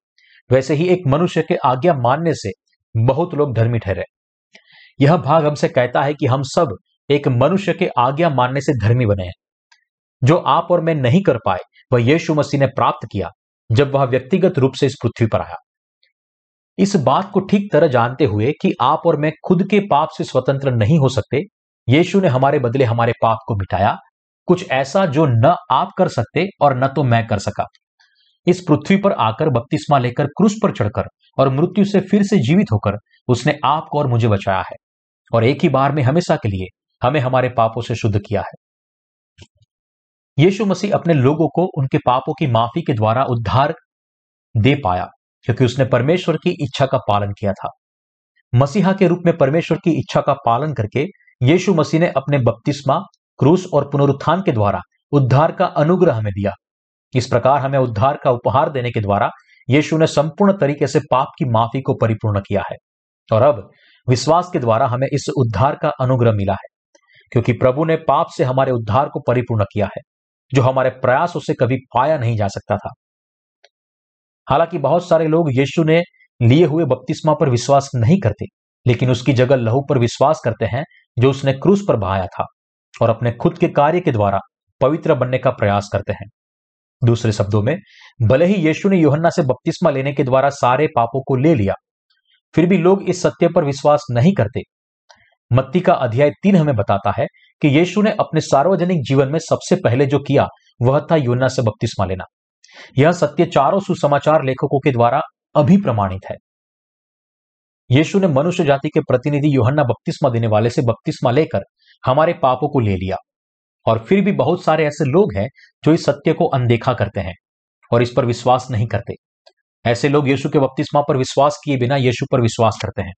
वैसे ही एक मनुष्य के आज्ञा मानने से बहुत लोग धर्मी ठहरे। यह भाग हमसे कहता है कि हम सब एक मनुष्य के आज्ञा मानने से धर्मी बने हैं। जो आप और मैं नहीं कर पाए, वह यीशु मसीह ने प्राप्त किया, जब वह व्यक्तिगत रूप से इस पृथ्वी पर आया। इस बात को ठीक तरह जानते हुए कि आप और मैं खुद के पाप से स्वतंत्र नहीं हो सकते, यीशु ने हमारे बदले हमारे पाप को मिटाया कुछ ऐसा जो न आप कर सकते और न तो मैं कर सका। इस पृथ्वी पर आकर बपतिस्मा लेकर क्रूस पर चढ़कर और मृत्यु से फिर से जीवित होकर उसने आपको और मुझे बचाया है और एक ही बार में हमेशा के लिए हमें हमारे पापों से शुद्ध किया है। यीशु मसीह अपने लोगों को उनके पापों की माफ़ी के द्वारा उद्धार दे पाया क्योंकि उसने परमेश्वर की इच्छा का पालन किया था। मसीहा के रूप में परमेश्वर की इच्छा का पालन करके यीशु मसीह ने अपने बपतिस्मा क्रूस और पुनरुत्थान के द्वारा उद्धार का अनुग्रह हमें दिया। इस प्रकार हमें उद्धार का उपहार देने के द्वारा यीशु ने संपूर्ण तरीके से पाप की माफ़ी को परिपूर्ण किया है। और अब विश्वास के द्वारा हमें इस उद्धार का अनुग्रह मिला है, क्योंकि प्रभु ने पाप से हमारे उद्धार को परिपूर्ण किया है, जो हमारे प्रयासों से कभी पाया नहीं जा सकता था। हालाँकि बहुत सारे लोग यीशु ने लिए हुए बपतिस्मा पर विश्वास नहीं करते, लेकिन उसकी जगह लहू पर विश्वास करते हैं, जो उसने क्रूस पर बहाया था। और अपने खुद के कार्य के द्वारा पवित्र बनने का प्रयास करते हैं। दूसरे शब्दों में, भले ही यीशु ने योहन्ना से बपतिस्मा लेने के द्वारा सारे पापों को ले लिया, फिर भी लोग इस सत्य पर विश्वास नहीं करते। मत्ती का अध्याय तीन हमें बताता है कि यीशु ने अपने सार्वजनिक जीवन में सबसे पहले जो किया, वह था योना से बपतिस्मा लेना। यह सत्य चारों सुसमाचार लेखकों के द्वारा अभी प्रमाणित है। यीशु ने मनुष्य जाति के प्रतिनिधि योहन्ना बपतिस्मा देने वाले से बपतिस्मा लेकर हमारे पापों को ले लिया। और फिर भी बहुत सारे ऐसे लोग हैं जो इस सत्य को अनदेखा करते हैं और इस पर विश्वास नहीं करते। ऐसे लोग यीशु के बपतिस्मा पर विश्वास किए बिना यीशु पर विश्वास करते हैं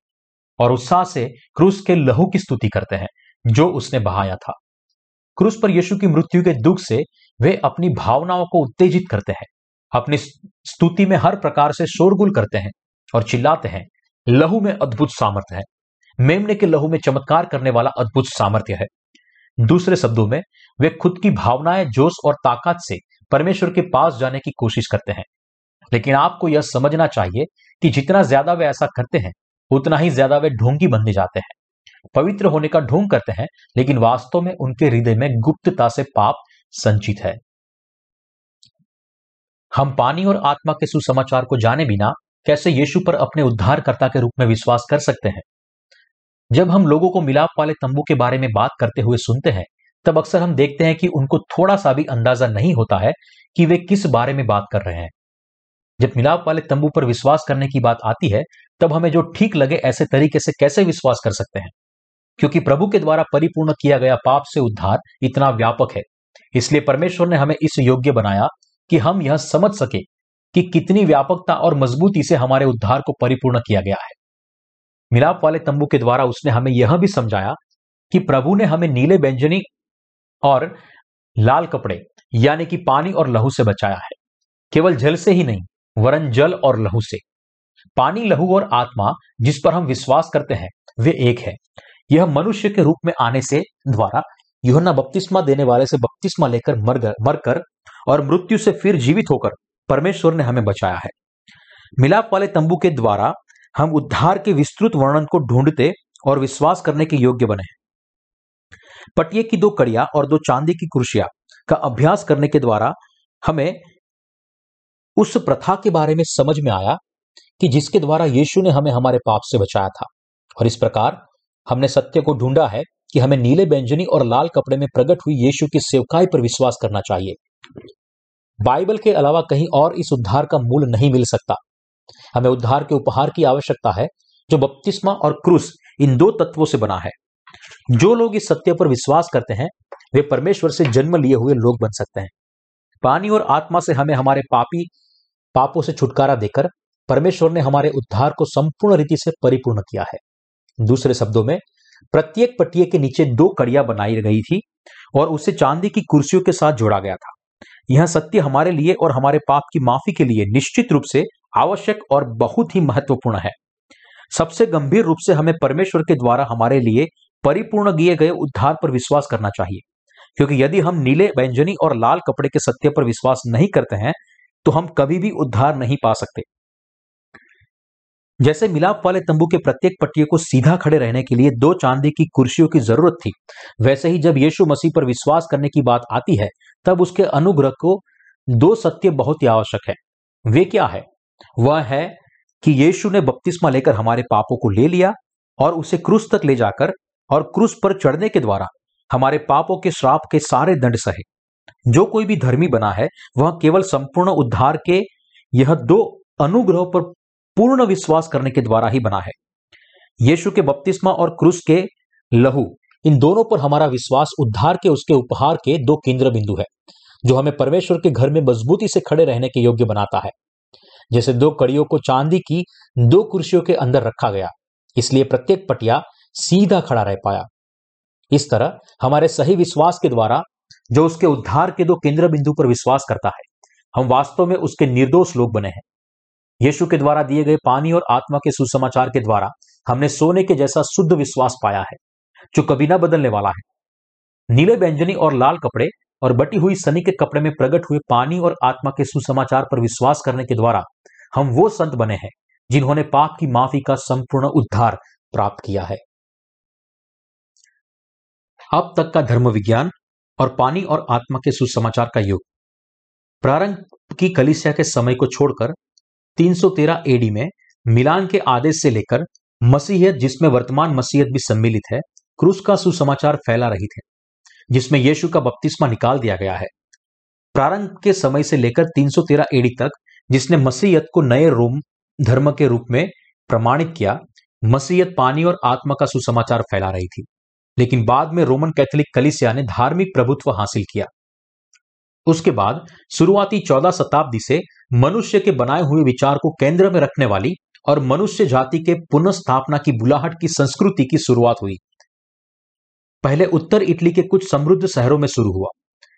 और उत्साह से क्रूस के लहू की स्तुति करते हैं, जो उसने बहाया था। क्रूस पर यीशु की मृत्यु के दुख से वे अपनी भावनाओं को उत्तेजित करते हैं, अपनी स्तुति में हर प्रकार से शोरगुल करते हैं और चिल्लाते हैं, लहू में अद्भुत सामर्थ्य है। मेमने के लहू में चमत्कार करने वाला अद्भुत सामर्थ्य है। दूसरे शब्दों में, वे खुद की भावनाएँ, जोश और ताकत से परमेश्वर के पास जाने की कोशिश करते हैं। लेकिन आपको यह समझना चाहिए कि जितना ज़्यादा वे ऐसा करते हैं, उतना ही ज़्यादा वे ढोंगी बनने जाते हैं। पवित्र होने का ढोंग करते हैं, लेकिन वास्तव में उनके हृदय में गुप्तता से पाप संचित है। हम पानी और आत्मा के सुसमाचार को जाने बिना कैसे यीशु पर अपने उद्धारकर्ता के रूप में विश्वास कर सकते हैं? जब हम लोगों को मिलाप वाले तंबू के बारे में बात करते हुए सुनते हैं, तब अक्सर हम देखते हैं कि उनको थोड़ा सा भी अंदाज़ा नहीं होता है कि वे किस बारे में बात कर रहे हैं। जब मिलाप वाले तंबू पर विश्वास करने की बात आती है, तब हमें जो ठीक लगे ऐसे तरीके से कैसे विश्वास कर सकते हैं? क्योंकि प्रभु के द्वारा परिपूर्ण किया गया पाप से उद्धार इतना व्यापक है। इसलिए परमेश्वर ने हमें इस योग्य बनाया कि हम यह समझ सके कि कितनी व्यापकता और मजबूती से हमारे उद्धार को परिपूर्ण किया गया है। मिलाप वाले तंबू के द्वारा उसने हमें यह भी समझाया कि प्रभु ने हमें नीले व्यंजनी और लाल कपड़े, यानी कि पानी और लहू से बचाया है। केवल जल से ही नहीं, वरन जल और लहू से। पानी, लहू और आत्मा, जिस पर हम विश्वास करते हैं, वे एक है। यह मनुष्य के रूप में आने से द्वारा युहना बपतिस्मा देने वाले से बपतिस्मा लेकर मर मरकर और मृत्यु से फिर जीवित होकर परमेश्वर ने हमें बचाया है। मिलाप वाले तंबू के द्वारा हम उद्धार के विस्तृत वर्णन को ढूंढते और विश्वास करने के योग्य बने। पटिए की दो कड़िया और दो चांदी की कुर्सिया का अभ्यास करने के द्वारा हमें उस प्रथा के बारे में समझ में आया कि जिसके द्वारा यीशु ने हमें हमारे पाप से बचाया था। और इस प्रकार हमने सत्य को ढूंढा है कि हमें नीले व्यंजनी और लाल कपड़े में प्रकट हुई यीशु की सेवकाई पर विश्वास करना चाहिए। बाइबल के अलावा कहीं और इस उद्धार का मूल नहीं मिल सकता। हमें उद्धार के उपहार की आवश्यकता है, जो बपतिस्मा और क्रूस इन दो तत्वों से बना है। जो लोग इस सत्य पर विश्वास करते हैं, वे परमेश्वर से जन्म लिए हुए लोग बन सकते हैं। पानी और आत्मा से हमें हमारे पापी, पापों से छुटकारा देकर परमेश्वर ने हमारे उद्धार को संपूर्ण रीति से परिपूर्ण किया है। दूसरे शब्दों में, प्रत्येक पट्टिए के नीचे दो कड़िया बनाई गई थी और उसे चांदी की कुर्सियों के साथ जोड़ा गया था। यह सत्य हमारे लिए और हमारे पाप की माफ़ी के लिए निश्चित रूप से आवश्यक और बहुत ही महत्वपूर्ण है। सबसे गंभीर रूप से हमें परमेश्वर के द्वारा हमारे लिए परिपूर्ण किए गए उद्धार पर विश्वास करना चाहिए। क्योंकि यदि हम नीले व्यंजनी और लाल कपड़े के सत्य पर विश्वास नहीं करते हैं तो हम कभी भी उद्धार नहीं पा सकते। जैसे मिलाप वाले तंबू के प्रत्येक पट्टियों को सीधा खड़े रहने के लिए दो चांदी की कुर्सियों की ज़रूरत थी। वैसे ही जब यीशु मसीह पर विश्वास करने की बात आती है, तब उसके अनुग्रह को दो सत्य बहुत ही आवश्यक है। वे क्या है? वह है कि यीशु ने बपतिस्मा लेकर हमारे पापों को ले लिया और उसे क्रूस तक ले जाकर और क्रूस पर चढ़ने के द्वारा हमारे पापों के श्राप के सारे दंड सहे। जो कोई भी धर्मी बना है, वह केवल संपूर्ण उद्धार के यह दो अनुग्रह पर पूर्ण विश्वास करने के द्वारा ही बना है। यीशु के बपतिस्मा और क्रूस के लहू, इन दोनों पर हमारा विश्वास उद्धार के उसके उपहार के दो केंद्र बिंदु है, जो हमें परमेश्वर के घर में मजबूती से खड़े रहने के योग्य बनाता है। जैसे दो कड़ियों को चांदी की दो कुर्सियों के अंदर रखा गया, इसलिए प्रत्येक पटिया सीधा खड़ा रह पाया। इस तरह हमारे सही विश्वास के द्वारा, जो उसके उद्धार के दो केंद्र बिंदु पर विश्वास करता है, हम वास्तव में उसके निर्दोष लोग बने हैं। यीशु के द्वारा दिए गए पानी और आत्मा के सुसमाचार के द्वारा हमने सोने के जैसा शुद्ध विश्वास पाया है, जो कभी ना बदलने वाला है। नीले व्यंजनी और लाल कपड़े और बटी हुई सनी के कपड़े में प्रकट हुए पानी और आत्मा के सुसमाचार पर विश्वास करने के द्वारा हम वो संत बने हैं, जिन्होंने पाप की माफ़ी का संपूर्ण उद्धार प्राप्त किया है। अब तक का धर्म विज्ञान और पानी और आत्मा के सुसमाचार का युग। प्रारंभ की कलिसिया के समय को छोड़कर 313 एडी में मिलान के आदेश से लेकर मसीहत जिसमें वर्तमान मसीहत भी सम्मिलित है, क्रूस का सुसमाचार फैला रही थे, जिसमें यीशु का बपतिस्मा निकाल दिया गया है। प्रारंभ के समय से लेकर 313 एडी तक, जिसने मसीहत को नए रोम धर्म के रूप में प्रमाणित किया मसीहत पानी और आत्मा का सुसमाचार फैला रही थी। लेकिन बाद में रोमन कैथोलिक कलिसिया ने धार्मिक प्रभुत्व हासिल किया। उसके बाद शुरुआती चौदह शताब्दी से मनुष्य के बनाए हुए विचार को केंद्र में रखने वाली और मनुष्य जाति के पुनर्स्थापना की बुलाहट की संस्कृति की शुरुआत हुई। पहले उत्तर इटली के कुछ समृद्ध शहरों में शुरू हुआ।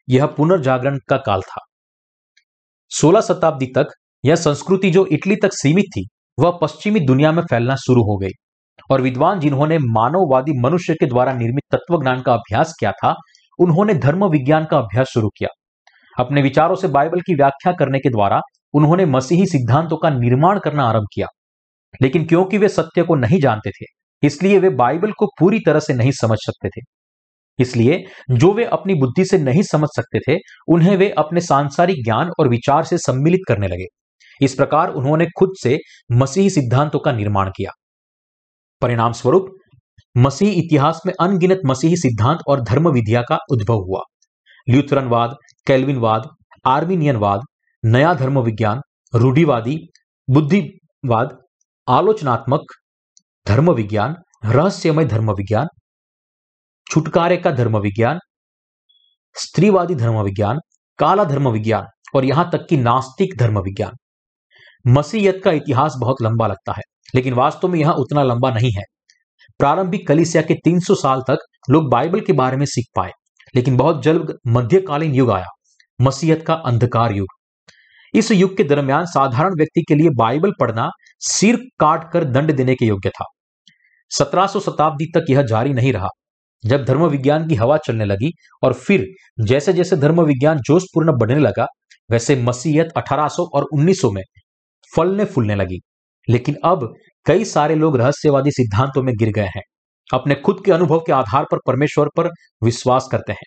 यह पुनर्जागरण का काल था। 16 शताब्दी तक यह संस्कृति जो इटली तक सीमित थी, वह पश्चिमी दुनिया में फैलना शुरू हो गई और विद्वान जिन्होंने मानववादी मनुष्य के द्वारा निर्मित तत्व ज्ञान का अभ्यास किया था, उन्होंने धर्म विज्ञान का अभ्यास शुरू किया। अपने विचारों से बाइबल की व्याख्या करने के द्वारा उन्होंने मसीही सिद्धांतों का निर्माण करना आरंभ किया। लेकिन क्योंकि वे सत्य को नहीं जानते थे, इसलिए वे बाइबल को पूरी तरह से नहीं समझ सकते थे। इसलिए जो वे अपनी बुद्धि से नहीं समझ सकते थे, उन्हें वे अपने सांसारिक ज्ञान और विचार से सम्मिलित करने लगे। इस प्रकार उन्होंने खुद से मसीही सिद्धांतों का निर्माण किया। परिणाम स्वरूप मसीह इतिहास में अनगिनत मसीही सिद्धांत और धर्म विधिया का उद्भव हुआ। ल्यूथरनवाद कैलविनवाद, आर्मीनियनवाद, नया धर्म विज्ञान रूढ़िवादी, बुद्धिवाद, आलोचनात्मक धर्म विज्ञान रहस्यमय धर्म विज्ञान छुटकारे का धर्म विज्ञान स्त्रीवादी धर्म विज्ञान काला धर्म विज्ञान और यहाँ तक कि नास्तिक धर्म विज्ञान मसीहत का इतिहास बहुत लंबा लगता है, लेकिन वास्तव में यह उतना लंबा नहीं है। प्रारंभिक कलिसिया के 300 साल तक लोग बाइबल के बारे में सीख पाए। लेकिन बहुत जल्द मध्यकालीन युग आया, मसीहत का अंधकार युग। इस युग के दरमियान साधारण व्यक्ति के लिए बाइबल पढ़ना सिर काट कर दंड देने के योग्य था। 1700 शताब्दी तक यह जारी नहीं रहा। जब धर्म विज्ञान की हवा चलने लगी और फिर जैसे जैसे धर्म विज्ञान जोशपूर्ण बढ़ने लगा, वैसे मसीहत 1800 और 1900 में फलने फूलने लगी। लेकिन अब कई सारे लोग रहस्यवादी सिद्धांतों में गिर गए हैं। अपने खुद के अनुभव के आधार पर परमेश्वर पर विश्वास करते हैं।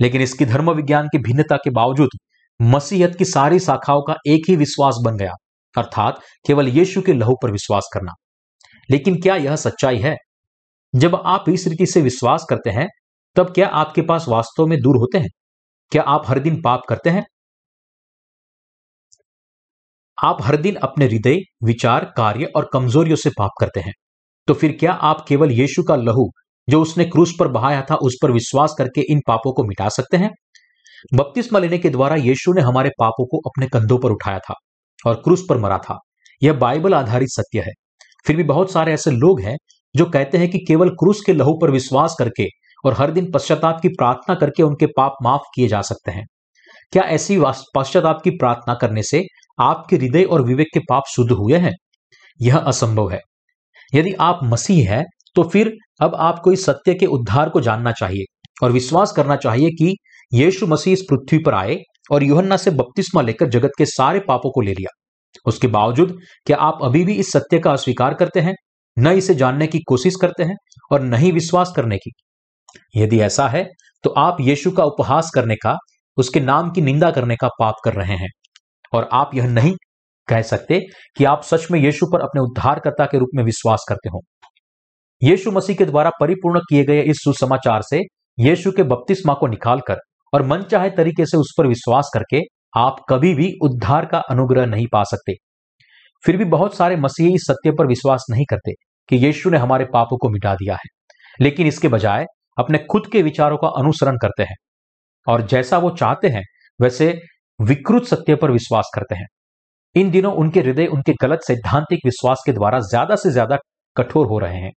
लेकिन इसकी धर्म विज्ञान की भिन्नता के बावजूद मसीहत की सारी शाखाओं का एक ही विश्वास बन गया, अर्थात केवल यीशु के लहू पर विश्वास करना। लेकिन क्या यह सच्चाई है? जब आप इस रीति से विश्वास करते हैं, तब क्या आपके पास वास्तव में दूर होते हैं? क्या आप हर दिन पाप करते हैं? आप हर दिन अपने हृदय, विचार, कार्य और कमजोरियों से पाप करते हैं। तो फिर क्या आप केवल यीशु का लहू, जो उसने क्रूस पर बहाया था, उस पर विश्वास करके इन पापों को मिटा सकते हैं? बपतिस्मा लेने के द्वारा यीशु ने हमारे पापों को अपने कंधों पर उठाया था और क्रूस पर मरा था। यह बाइबल आधारित सत्य है। फिर भी बहुत सारे ऐसे लोग हैं, जो कहते हैं कि केवल क्रूस के लहू पर विश्वास करके और हर दिन पश्चाताप की प्रार्थना करके उनके पाप माफ़ किए जा सकते हैं। क्या ऐसी पश्चाताप की प्रार्थना करने से आपके हृदय और विवेक के पाप शुद्ध हुए हैं? यह असंभव है। यदि आप मसीह हैं तो फिर अब आपको इस सत्य के उद्धार को जानना चाहिए और विश्वास करना चाहिए कि यीशु मसीह इस पृथ्वी पर आए और युहन्ना से बपतिस्मा लेकर जगत के सारे पापों को ले लिया। उसके बावजूद, क्या आप अभी भी इस सत्य का अस्वीकार करते हैं? न इसे जानने की कोशिश करते हैं और न ही विश्वास करने की। यदि ऐसा है तो आप यीशु का उपहास करने का, उसके नाम की निंदा करने का पाप कर रहे हैं। और आप यह नहीं कह सकते कि आप सच में यीशु पर अपने उद्धारकर्ता के रूप में विश्वास करते हो। यीशु मसीह के द्वारा परिपूर्ण किए गए इस सुसमाचार से यीशु के बपतिस्मा को निकालकर और मन चाहे तरीके से उस पर विश्वास करके आप कभी भी उद्धार का अनुग्रह नहीं पा सकते। फिर भी बहुत सारे मसीही इस सत्य पर विश्वास नहीं करते कि यीशु ने हमारे पापों को मिटा दिया है। लेकिन इसके बजाय अपने खुद के विचारों का अनुसरण करते हैं और जैसा वो चाहते हैं, वैसे विकृत सत्य पर विश्वास करते हैं। इन दिनों उनके हृदय, उनके गलत सैद्धांतिक विश्वास के द्वारा ज़्यादा से ज़्यादा कठोर हो रहे हैं।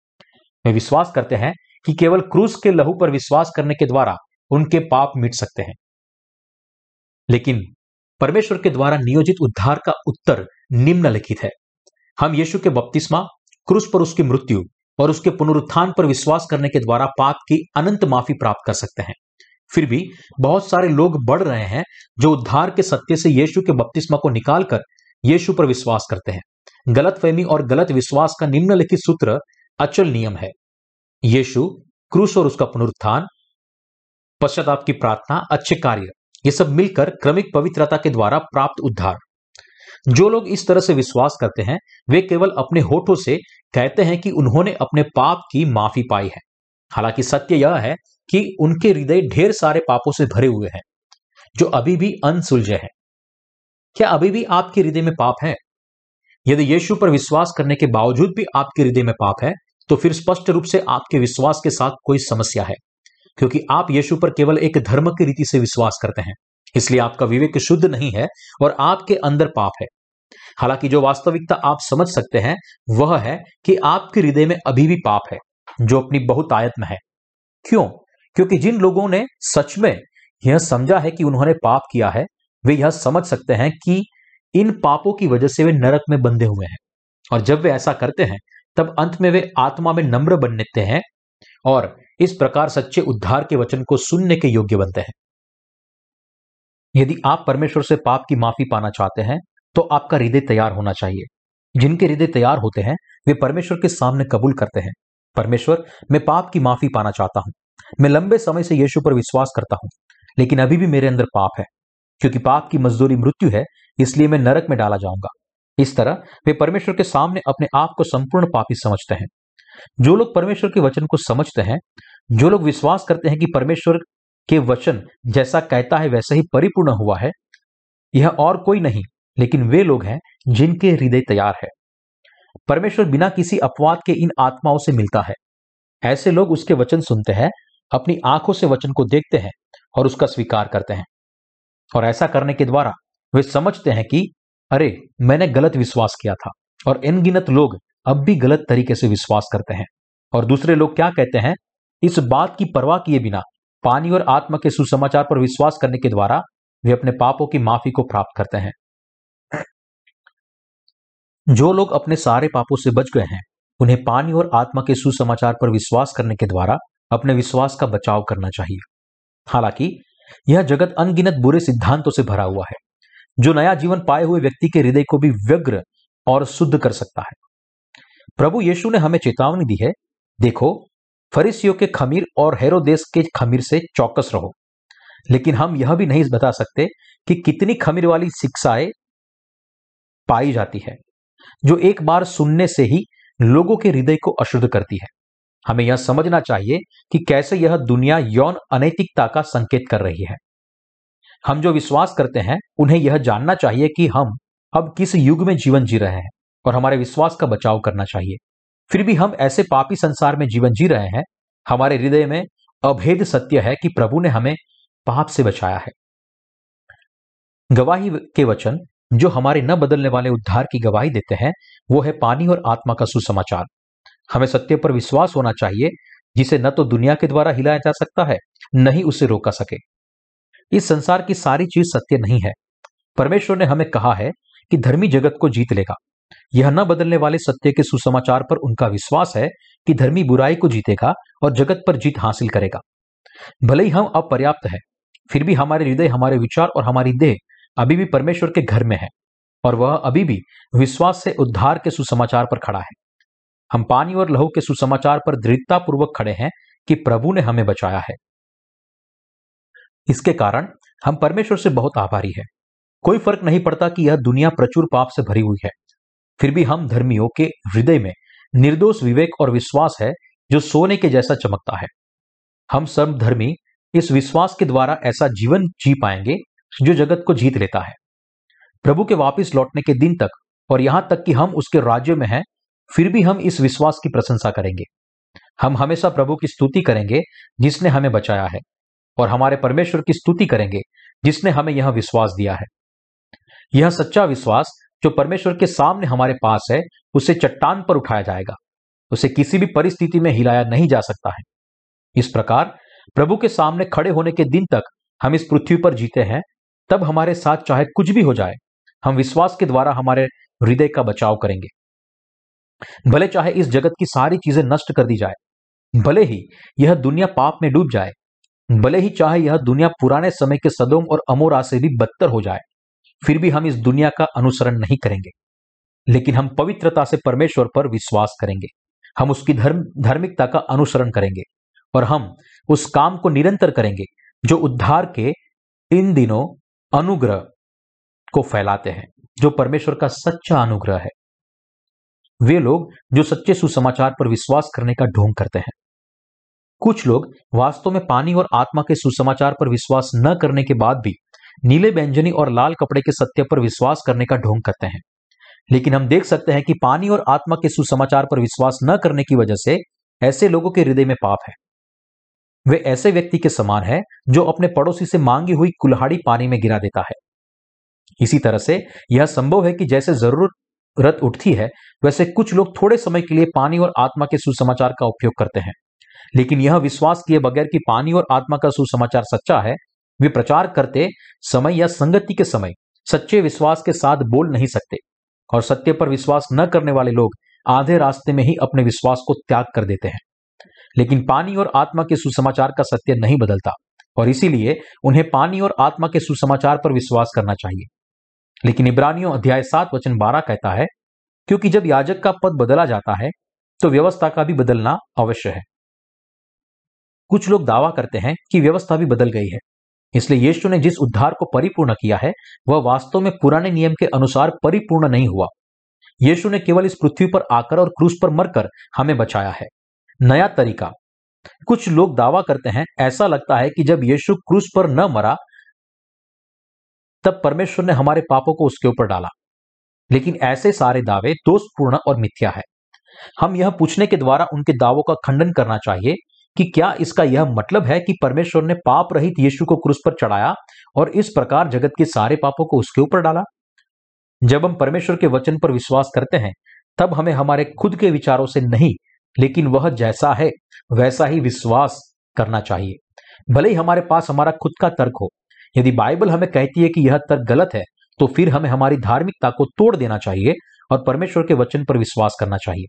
वे विश्वास करते हैं कि केवल क्रूस के लहू पर विश्वास करने के द्वारा उनके पाप मिट सकते हैं। लेकिन परमेश्वर के द्वारा नियोजित उद्धार का उत्तर निम्नलिखित है। हम यीशु के बपतिस्मा, क्रूस पर उसकी मृत्यु और उसके पुनरुत्थान पर विश्वास करने के द्वारा पाप की अनंत माफ़ी प्राप्त कर सकते हैं। फिर भी बहुत सारे लोग बढ़ रहे हैं जो उद्धार के सत्य से यीशु के बपतिस्मा को निकालकर यीशु पर विश्वास करते हैं। गलत फहमी और गलत विश्वास का निम्नलिखित सूत्र अचल नियम है। यीशु क्रूस और उसका पुनरुत्थान, पश्चाताप की प्रार्थना, अच्छे कार्य, ये सब मिलकर क्रमिक पवित्रता के द्वारा प्राप्त उद्धार। जो लोग इस तरह से विश्वास करते हैं, वे केवल अपने होठों से कहते हैं कि उन्होंने अपने पाप की माफ़ी पाई है। हालाँकि सत्य यह है कि उनके हृदय ढेर सारे पापों से भरे हुए हैं, जो अभी भी अनसुलझे हैं। क्या अभी भी आपके हृदय में पाप है? यदि यीशु पर विश्वास करने के बावजूद भी आपके हृदय में पाप है तो फिर स्पष्ट रूप से आपके विश्वास के साथ कोई समस्या है, क्योंकि आप यीशु पर केवल एक धर्म की रीति से विश्वास करते हैं, इसलिए आपका विवेक शुद्ध नहीं है और आपके अंदर पाप है। हालाँकि जो वास्तविकता आप समझ सकते हैं, वह है कि आपके हृदय में अभी भी पाप है, जो अपनी बहुत आयत में है। क्यों? क्योंकि जिन लोगों ने सच में यह समझा है कि उन्होंने पाप किया है वे यह समझ सकते हैं कि इन पापों की वजह से वे नरक में बंधे हुए हैं। और जब वे ऐसा करते हैं, तब अंत में वे आत्मा में नम्र बनते हैं और इस प्रकार सच्चे उद्धार के वचन को सुनने के योग्य बनते हैं। यदि आप परमेश्वर से पाप की माफ़ी पाना चाहते हैं तो आपका हृदय तैयार होना चाहिए। जिनके हृदय तैयार होते हैं, वे परमेश्वर के सामने कबूल करते हैं। परमेश्वर, मैं पाप की माफ़ी पाना चाहता हूँ। मैं लंबे समय से यीशु पर विश्वास करता हूँ, लेकिन अभी भी मेरे अंदर पाप है। क्योंकि पाप की मजदूरी मृत्यु है, इसलिए मैं नरक में डाला जाऊँगा। इस तरह वे परमेश्वर के सामने अपने आप को संपूर्ण पापी समझते हैं। जो लोग परमेश्वर के वचन को समझते हैं, जो लोग विश्वास करते हैं कि परमेश्वर के वचन जैसा कहता है, वैसा ही परिपूर्ण हुआ है, यह और कोई नहीं, लेकिन वे लोग हैं जिनके हृदय तैयार है। परमेश्वर बिना किसी अपवाद के इन आत्माओं से मिलता है। ऐसे लोग उसके वचन सुनते हैं, अपनी आँखों से वचन को देखते हैं और उसका स्वीकार करते हैं। और ऐसा करने के द्वारा वे समझते हैं कि, अरे, मैंने गलत विश्वास किया था, और गिनत लोग अब भी गलत तरीके से विश्वास करते हैं। और दूसरे लोग क्या कहते हैं, इस बात की परवाह किए बिना पानी और आत्मा के सुसमाचार पर विश्वास करने के द्वारा वे अपने पापों की माफ़ी को प्राप्त करते हैं। जो लोग अपने सारे पापों से बच गए हैं, उन्हें पानी और आत्मा के सुसमाचार पर विश्वास करने के द्वारा अपने विश्वास का बचाव करना चाहिए। हालाँकि यह जगत अनगिनत बुरे सिद्धांतों से भरा हुआ है, जो नया जीवन पाए हुए व्यक्ति के हृदय को भी व्यग्र और शुद्ध कर सकता है। प्रभु यीशु ने हमें चेतावनी दी है, देखो, फरीसियों के खमीर और हेरोदेश के खमीर से चौकस रहो, लेकिन हम यह भी नहीं बता सकते कि कितनी खमीर वाली शिक्षाएँ पाई जाती है, जो एक बार सुनने से ही लोगों के हृदय को अशुद्ध करती है। हमें यह समझना चाहिए कि कैसे यह दुनिया यौन अनैतिकता का संकेत कर रही है। हम जो विश्वास करते हैं, उन्हें यह जानना चाहिए कि हम अब किस युग में जीवन जी रहे हैं और हमारे विश्वास का बचाव करना चाहिए। फिर भी हम ऐसे पापी संसार में जीवन जी रहे हैं, हमारे हृदय में अभेद सत्य है कि प्रभु ने हमें पाप से बचाया है। गवाही के वचन, जो हमारे न बदलने वाले उद्धार की गवाही देते हैं, वो है पानी और आत्मा का सुसमाचार। हमें सत्य पर विश्वास होना चाहिए, जिसे न तो दुनिया के द्वारा हिलाया जा सकता है, न ही उसे रोका सके। इस संसार की सारी चीज़ सत्य नहीं है। परमेश्वर ने हमें कहा है कि धर्मी जगत को जीत लेगा। यह न बदलने वाले सत्य के सुसमाचार पर उनका विश्वास है कि धर्मी बुराई को जीतेगा और जगत पर जीत हासिल करेगा। भले ही हम अपर्याप्त है, फिर भी हमारे हृदय, हमारे विचार और हमारी देह अभी भी परमेश्वर के घर में है और वह अभी भी विश्वास से उद्धार के सुसमाचार पर खड़ा है। हम पानी और लहू के सुसमाचार पर दृढ़ता पूर्वक खड़े हैं कि प्रभु ने हमें बचाया है। इसके कारण हम परमेश्वर से बहुत आभारी है। कोई फ़र्क नहीं पड़ता कि यह दुनिया प्रचुर पाप से भरी हुई है। फिर भी हम धर्मियों के हृदय में निर्दोष विवेक और विश्वास है जो सोने के जैसा चमकता है। हम सब धर्मी इस विश्वास के द्वारा ऐसा जीवन जी पाएँगे जो जगत को जीत लेता है। प्रभु के वापस लौटने के दिन तक और यहाँ तक कि हम उसके राज्य में हैं फिर भी हम इस विश्वास की प्रशंसा करेंगे। हम हमेशा प्रभु की स्तुति करेंगे, जिसने हमें बचाया है, और हमारे परमेश्वर की स्तुति करेंगे, जिसने हमें यह विश्वास दिया है। यह सच्चा विश्वास जो परमेश्वर के सामने हमारे पास है, उसे चट्टान पर उठाया जाएगा। उसे किसी भी परिस्थिति में हिलाया नहीं जा सकता है। इस प्रकार प्रभु के सामने खड़े होने के दिन तक हम इस पृथ्वी पर जीते हैं, तब हमारे साथ चाहे कुछ भी हो जाए, हम विश्वास के द्वारा हमारे हृदय का बचाव करेंगे। भले चाहे इस जगत की सारी चीज़ें नष्ट कर दी जाए, भले ही यह दुनिया पाप में डूब जाए, भले ही चाहे यह दुनिया पुराने समय के सदोम और अमोरा से भी बदतर हो जाए, फिर भी हम इस दुनिया का अनुसरण नहीं करेंगे। लेकिन हम पवित्रता से परमेश्वर पर विश्वास करेंगे। हम उसकी धर्म, धार्मिकता का अनुसरण करेंगे और हम उस काम को निरंतर करेंगे जो उद्धार के इन दिनों अनुग्रह को फैलाते हैं, जो परमेश्वर का सच्चा अनुग्रह है। वे लोग जो सच्चे सुसमाचार पर विश्वास करने का ढोंग करते हैं। कुछ लोग वास्तव में पानी और आत्मा के सुसमाचार पर विश्वास न करने के बाद भी नीले व्यंजनी और लाल कपड़े के सत्य पर विश्वास करने का ढोंग करते हैं। लेकिन हम देख सकते हैं कि पानी और आत्मा के सुसमाचार पर विश्वास न करने की वजह से ऐसे लोगों के हृदय में पाप है। वे ऐसे व्यक्ति के समान है जो अपने पड़ोसी से मांगी हुई कुल्हाड़ी पानी में गिरा देता है। इसी तरह से यह संभव है कि जैसे ज़रूरत उठती है, वैसे कुछ लोग थोड़े समय के लिए पानी और आत्मा के सुसमाचार का उपयोग करते हैं। लेकिन यह विश्वास किए बगैर कि पानी और आत्मा का सुसमाचार सच्चा है, वे प्रचार करते समय या संगति के समय सच्चे विश्वास के साथ बोल नहीं सकते और सत्य पर विश्वास न करने वाले लोग आधे रास्ते में ही अपने विश्वास को त्याग कर देते हैं। लेकिन पानी और आत्मा के सुसमाचार का सत्य नहीं बदलता और इसीलिए उन्हें पानी और आत्मा के सुसमाचार पर विश्वास करना चाहिए। लेकिन इब्रानियों अध्याय सात वचन बारह कहता है, क्योंकि जब याजक का पद बदला जाता है तो व्यवस्था का भी बदलना अवश्य है। कुछ लोग दावा करते हैं कि व्यवस्था भी बदल गई है, इसलिए यीशु ने जिस उद्धार को परिपूर्ण किया है, वह वास्तव में पुराने नियम के अनुसार परिपूर्ण नहीं हुआ। यीशु ने केवल इस पृथ्वी पर आकर और क्रूस पर मरकर हमें बचाया है। नया तरीका। कुछ लोग दावा करते हैं, ऐसा लगता है कि जब यीशु क्रूस पर न मरा तब परमेश्वर ने हमारे पापों को उसके ऊपर डाला। लेकिन ऐसे सारे दावे दोषपूर्ण और मिथ्या है। हम यह पूछने के द्वारा उनके दावों का खंडन करना चाहिए कि क्या इसका यह मतलब है कि परमेश्वर ने पाप रहित यीशु को क्रूस पर चढ़ाया और इस प्रकार जगत के सारे पापों को उसके ऊपर डाला? जब हम परमेश्वर के वचन पर विश्वास करते हैं, तब हमें हमारे खुद के विचारों से नहीं, लेकिन वह जैसा है, वैसा ही विश्वास करना चाहिए। भले ही हमारे पास हमारा खुद का तर्क हो यदि बाइबल हमें कहती है कि यह तर्क गलत है तो फिर हमें हमारी धार्मिकता को तोड़ देना चाहिए और परमेश्वर के वचन पर विश्वास करना चाहिए।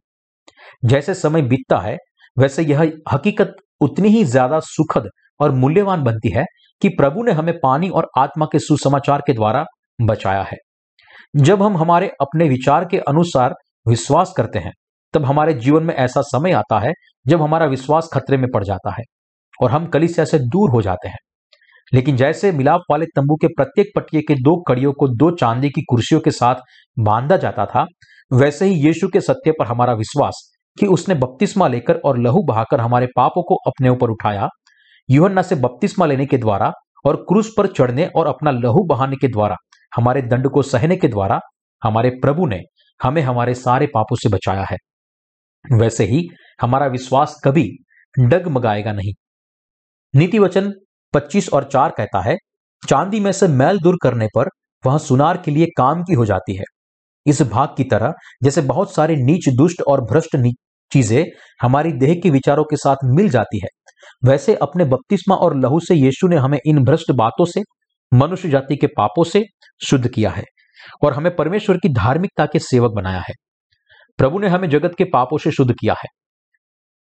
जैसे समय बीतता है, वैसे यह हकीकत उतनी ही ज़्यादा सुखद और मूल्यवान बनती है कि प्रभु ने हमें पानी और आत्मा के सुसमाचार के द्वारा बचाया है। जब हम हमारे अपने विचार के अनुसार विश्वास करते हैं, तब हमारे जीवन में ऐसा समय आता है जब हमारा विश्वास खतरे में पड़ जाता है और हम कलिसिया से दूर हो जाते हैं। लेकिन जैसे मिलाप वाले तंबू के प्रत्येक पट्टिए के दो कड़ियों को दो चांदी की कुर्सियों के साथ बांधा जाता था, वैसे ही यीशु के सत्य पर हमारा विश्वास कि उसने बपतिस्मा लेकर और लहू बहाकर हमारे पापों को अपने ऊपर उठाया। युहन्ना से बपतिस्मा लेने के द्वारा और क्रूस पर चढ़ने और अपना लहू बहाने के द्वारा, हमारे दंड को सहने के द्वारा हमारे प्रभु ने हमें हमारे सारे पापों से बचाया है। वैसे ही हमारा विश्वास कभी डगमगाएगा नहीं। नीति वचन 25 और 4 कहता है, चांदी में से मैल दूर करने पर वह सुनार के लिए काम की हो जाती है। इस भाग की तरह, जैसे बहुत सारे नीच, दुष्ट और भ्रष्ट चीज़ें हमारी देह के विचारों के साथ मिल जाती है, वैसे अपने बपतिस्मा और लहू से यीशु ने हमें इन भ्रष्ट बातों से, मनुष्य जाति के पापों से शुद्ध किया है और हमें परमेश्वर की धार्मिकता के सेवक बनाया है। प्रभु ने हमें जगत के पापों से शुद्ध किया है।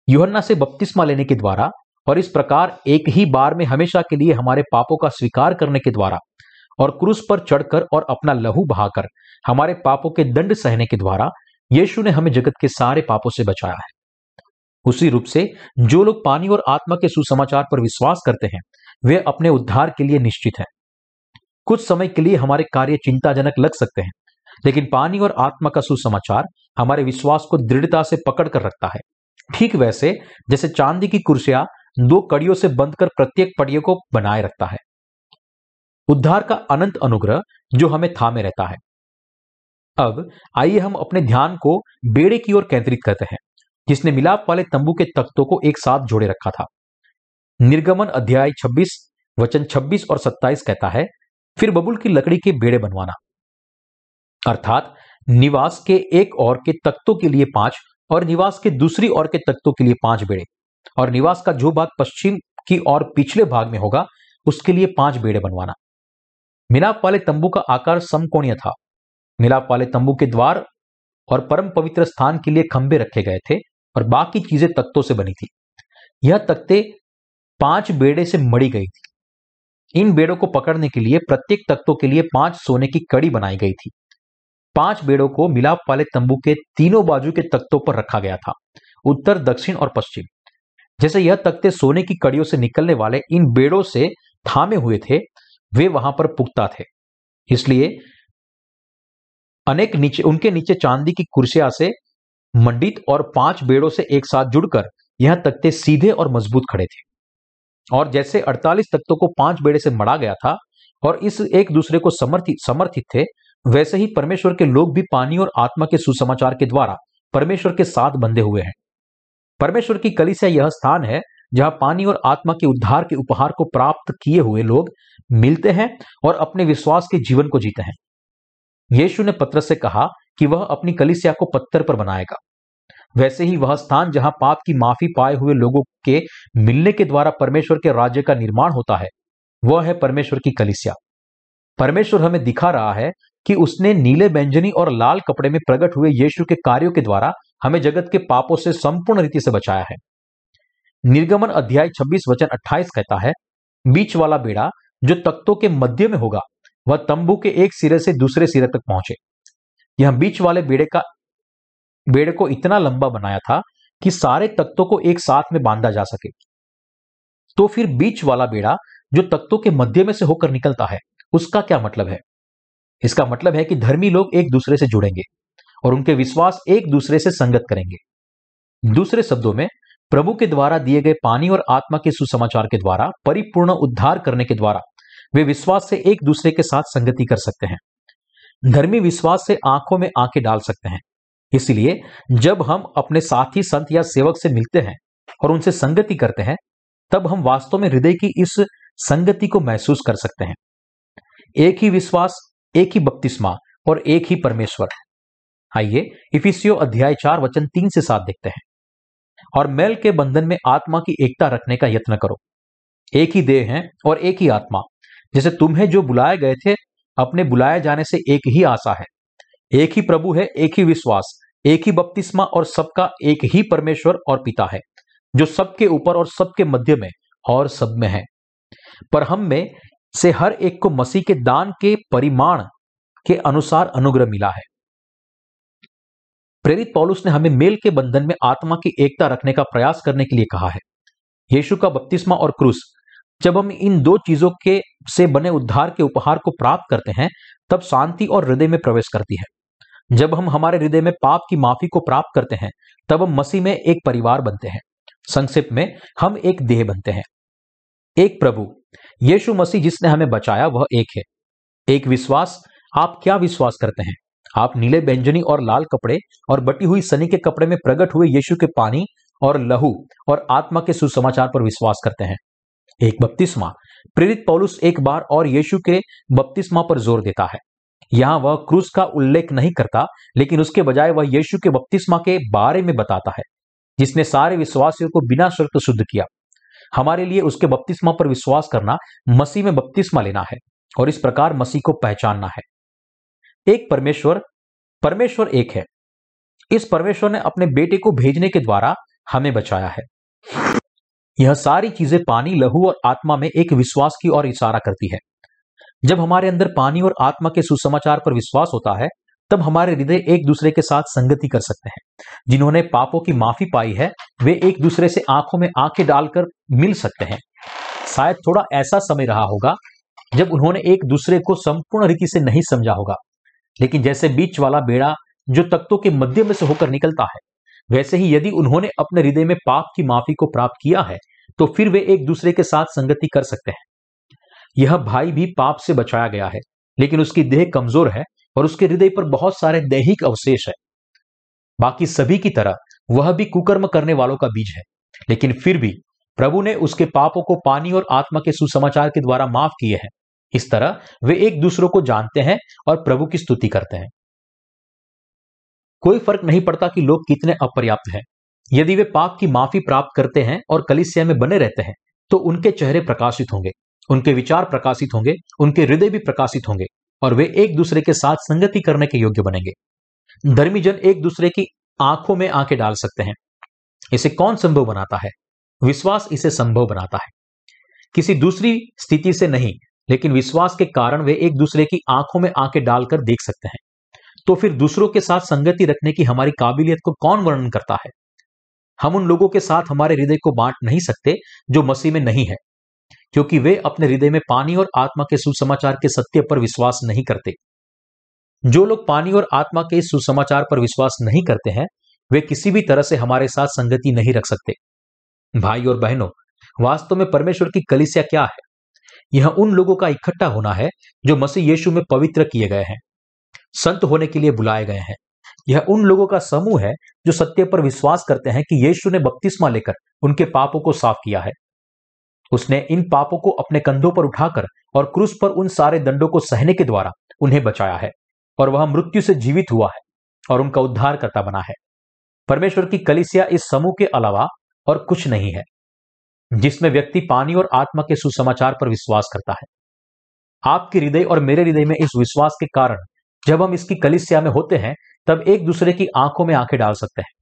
युहन्ना से बपतिस्मा लेने के द्वारा और इस प्रकार एक ही बार में हमेशा के लिए हमारे पापों का स्वीकार करने के द्वारा और क्रूस पर चढ़कर और अपना लहू बहाकर हमारे पापों के दंड सहने के द्वारा यीशु ने हमें जगत के सारे पापों से बचाया है। उसी रूप से जो लोग पानी और आत्मा के सुसमाचार पर विश्वास करते हैं, वे अपने उद्धार के लिए निश्चित हैं। कुछ समय के लिए हमारे कार्य चिंताजनक लग सकते हैं, लेकिन पानी और आत्मा का सुसमाचार हमारे विश्वास को दृढ़ता से पकड़ कर रखता है। ठीक वैसे जैसे चांदी की कुर्सियाँ दो कड़ियों से बंद कर प्रत्येक पड़ियों को बनाए रखता है। उद्धार का अनंत अनुग्रह जो हमें थामे रहता है। अब आइए हम अपने ध्यान को बेड़े की ओर केंद्रित करते हैं, जिसने मिलाप वाले तंबू के तख्तों को एक साथ जोड़े रखा था। निर्गमन अध्याय 26 वचन 26 और 27 कहता है, फिर बबुल की लकड़ी के बेड़े बनवाना। अर्थात, निवास के एक और के तख्तों के लिए पाँच और निवास के दूसरी और के तख्तों के लिए पाँच बेड़े। और निवास का जो भाग पश्चिम की ओर पिछले भाग में होगा, उसके लिए पाँच बेड़े बनवाना। मिलाप वाले तंबू का आकार समकोणीय था। मिलाप वाले तंबू के द्वार और परम पवित्र स्थान के लिए खंबे रखे गए थे और बाकी चीज़ें तख्तों से बनी थी। यह तख्ते पाँच बेड़े से मड़ी गई थी। इन बेड़ों को पकड़ने के लिए प्रत्येक तख्तों के लिए पाँच सोने की कड़ी बनाई गई थी। पाँच बेड़ों को मिलाप वाले तंबू के तीनों बाजू के तख्तों पर रखा गया था। उत्तर, दक्षिण और पश्चिम। जैसे यह तख्ते सोने की कड़ियों से निकलने वाले इन बेड़ों से थामे हुए थे, वे वहाँ पर पुख्ता थे। इसलिए अनेक नीचे, उनके नीचे चांदी की कुर्सियाँ से मंडित और पाँच बेड़ों से एक साथ जुड़कर यह तख्ते सीधे और मज़बूत खड़े थे। और जैसे 48 तख्तों को पाँच बेड़े से मड़ा गया था और इस एक दूसरे को समर्थित समर्थित थे, वैसे ही परमेश्वर के लोग भी पानी और आत्मा के सुसमाचार के द्वारा परमेश्वर के साथ बंधे हुए हैं। परमेश्वर की कलिसिया यह स्थान है जहाँ पानी और आत्मा के उद्धार के उपहार को प्राप्त किए हुए लोग मिलते हैं और अपने विश्वास के जीवन को जीते हैं। यीशु ने पत्र से कहा कि वह अपनी कलिसिया को पत्थर पर बनाएगा। वैसे ही वह स्थान जहाँ पाप की माफ़ी पाए हुए लोगों के मिलने के द्वारा परमेश्वर के राज्य का निर्माण होता है, वह है परमेश्वर की कलिसिया। परमेश्वर हमें दिखा रहा है कि उसने नीले व्यंजनी और लाल कपड़े में प्रकट हुए यीशु के कार्यों के द्वारा हमें जगत के पापों से संपूर्ण रीति से बचाया है। निर्गमन अध्याय 26 वचन 28 कहता है, बीच वाला बेड़ा जो तख्तों के मध्य में होगा, वह तंबू के एक सिरे से दूसरे सिरे तक पहुँचे। यह बीच वाले बेड़े का, बेड़े को इतना लंबा बनाया था कि सारे तख्तों को एक साथ में बांधा जा सके। तो फिर बीच वाला बेड़ा जो तख्तों के मध्य में से होकर निकलता है, उसका क्या मतलब है? इसका मतलब है कि धर्मी लोग एक दूसरे से जुड़ेंगे। और उनके विश्वास एक दूसरे से संगत करेंगे। दूसरे शब्दों में, प्रभु के द्वारा दिए गए पानी और आत्मा के सुसमाचार के द्वारा, परिपूर्ण उद्धार करने के द्वारा, वे विश्वास से एक दूसरे के साथ संगति कर सकते हैं। धर्मी विश्वास से आँखों में आँखें डाल सकते हैं। इसलिए, जब हम अपने साथी, संत या सेवक से मिलते हैं और उनसे संगति करते हैं, तब हम वास्तव में हृदय की इस संगति को महसूस कर सकते हैं। एक ही विश्वास, एक ही बपतिस्मा और एक ही परमेश्वर। आइए इफिसियो अध्याय चार वचन तीन से सात देखते हैं। और मेल के बंधन में आत्मा की एकता रखने का यत्न करो। एक ही देह है और एक ही आत्मा। जैसे तुम्हें जो बुलाए गए थे, अपने बुलाए जाने से एक ही आशा है। एक ही प्रभु है, एक ही विश्वास, एक ही बपतिस्मा और सबका एक ही परमेश्वर और पिता है, जो सबके ऊपर और सबके मध्य में और सब में है। पर हम में से हर एक को मसीह के दान के परिमाण के अनुसार अनुग्रह मिला है। प्रेरित पौलुस ने हमें मेल के बंधन में आत्मा की एकता रखने का प्रयास करने के लिए कहा है। यीशु का बपतिस्मा और क्रूस, जब हम इन दो चीज़ों के, से बने उद्धार के उपहार को प्राप्त करते हैं, तब शांति और हृदय में प्रवेश करती है। जब हम हमारे हृदय में पाप की माफ़ी को प्राप्त करते हैं, तब हम मसीह में एक परिवार बनते हैं। संक्षिप्त में, हम एक देह बनते हैं। एक प्रभु, यीशु मसीह जिसने हमें बचाया, वह एक है। एक विश्वास, आप क्या विश्वास करते हैं? आप नीले व्यंजनी और लाल कपड़े और बटी हुई सनी के कपड़े में प्रकट हुए यीशु के पानी और लहू और आत्मा के सुसमाचार पर विश्वास करते हैं। एक बपतिस्मा। प्रेरित पौलुस एक बार और यीशु के बपतिस्मा पर ज़ोर देता है। यहाँ वह क्रूस का उल्लेख नहीं करता, लेकिन उसके बजाय वह यीशु के बपतिस्मा के बारे में बताता है, जिसने सारे विश्वासियों को बिना शर्त शुद्ध किया। हमारे लिए उसके बपतिस्मा पर विश्वास करना, मसीह में बपतिस्मा लेना है और इस प्रकार मसीह को पहचानना है। एक परमेश्वर परमेश्वर एक है। इस परमेश्वर ने अपने बेटे को भेजने के द्वारा हमें बचाया है। यह सारी चीज़ें पानी, लहू और आत्मा में एक विश्वास की ओर इशारा करती है। जब हमारे अंदर पानी और आत्मा के सुसमाचार पर विश्वास होता है, तब हमारे हृदय एक दूसरे के साथ संगति कर सकते हैं। जिन्होंने पापों की माफ़ी पाई है, वे एक दूसरे से आँखों में आँखें डालकर मिल सकते हैं। शायद थोड़ा ऐसा समय रहा होगा, जब उन्होंने एक दूसरे को संपूर्ण रीति से नहीं समझा होगा। लेकिन जैसे बीच वाला बेड़ा जो तख्तों के मध्य में से होकर निकलता है, वैसे ही यदि उन्होंने अपने हृदय में पाप की माफ़ी को प्राप्त किया है तो फिर वे एक दूसरे के साथ संगति कर सकते हैं। यह भाई भी पाप से बचाया गया है, लेकिन उसकी देह कमज़ोर है और उसके हृदय पर बहुत सारे दैहिक अवशेष है। बाकी सभी की तरह वह भी कुकर्म करने वालों का बीज है, लेकिन फिर भी प्रभु ने उसके पापों को पानी और आत्मा के सुसमाचार के द्वारा माफ़ किए हैं। इस तरह वे एक दूसरों को जानते हैं और प्रभु की स्तुति करते हैं। कोई फ़र्क नहीं पड़ता कि लोग कितने अपर्याप्त हैं। यदि वे पाप की माफ़ी प्राप्त करते हैं और कलिसिया में बने रहते हैं तो उनके चेहरे प्रकाशित होंगे, उनके विचार प्रकाशित होंगे, उनके हृदय भी प्रकाशित होंगे और वे एक दूसरे के साथ संगति करने के योग्य बनेंगे। धर्मी जन एक दूसरे की आँखों में आँखें डाल सकते हैं। इसे कौन संभव बनाता है? विश्वास इसे संभव बनाता है। किसी दूसरी स्थिति से नहीं लेकिन विश्वास के कारण वे एक दूसरे की आँखों में आँखें डालकर देख सकते हैं। तो फिर दूसरों के साथ संगति रखने की हमारी काबिलियत को कौन वर्णन करता है? हम उन लोगों के साथ हमारे हृदय को बांट नहीं सकते जो मसीह में नहीं है, क्योंकि वे अपने हृदय में पानी और आत्मा के सुसमाचार के सत्य पर विश्वास नहीं करते। जो लोग पानी और आत्मा के सुसमाचार पर विश्वास नहीं करते हैं, वे किसी भी तरह से हमारे साथ संगति नहीं रख सकते। भाई और बहनों, वास्तव में परमेश्वर की कलिसिया क्या है? यह उन लोगों का इकट्ठा होना है जो मसीह यीशु में पवित्र किए गए हैं, संत होने के लिए बुलाए गए हैं। यह उन लोगों का समूह है जो सत्य पर विश्वास करते हैं कि यीशु ने बपतिस्मा लेकर उनके पापों को साफ़ किया है। उसने इन पापों को अपने कंधों पर उठाकर और क्रूस पर उन सारे दंडों को सहने के द्वारा उन्हें बचाया है और वह मृत्यु से जीवित हुआ है और उनका उद्धार करता बना है। परमेश्वर की कलिसिया इस समूह के अलावा और कुछ नहीं है। जिसमें व्यक्ति पानी और आत्मा के सुसमाचार पर विश्वास करता है। आपके हृदय और मेरे हृदय में इस विश्वास के कारण जब हम इसकी कलिसिया में होते हैं, तब एक दूसरे की आँखों में आँखें डाल सकते हैं।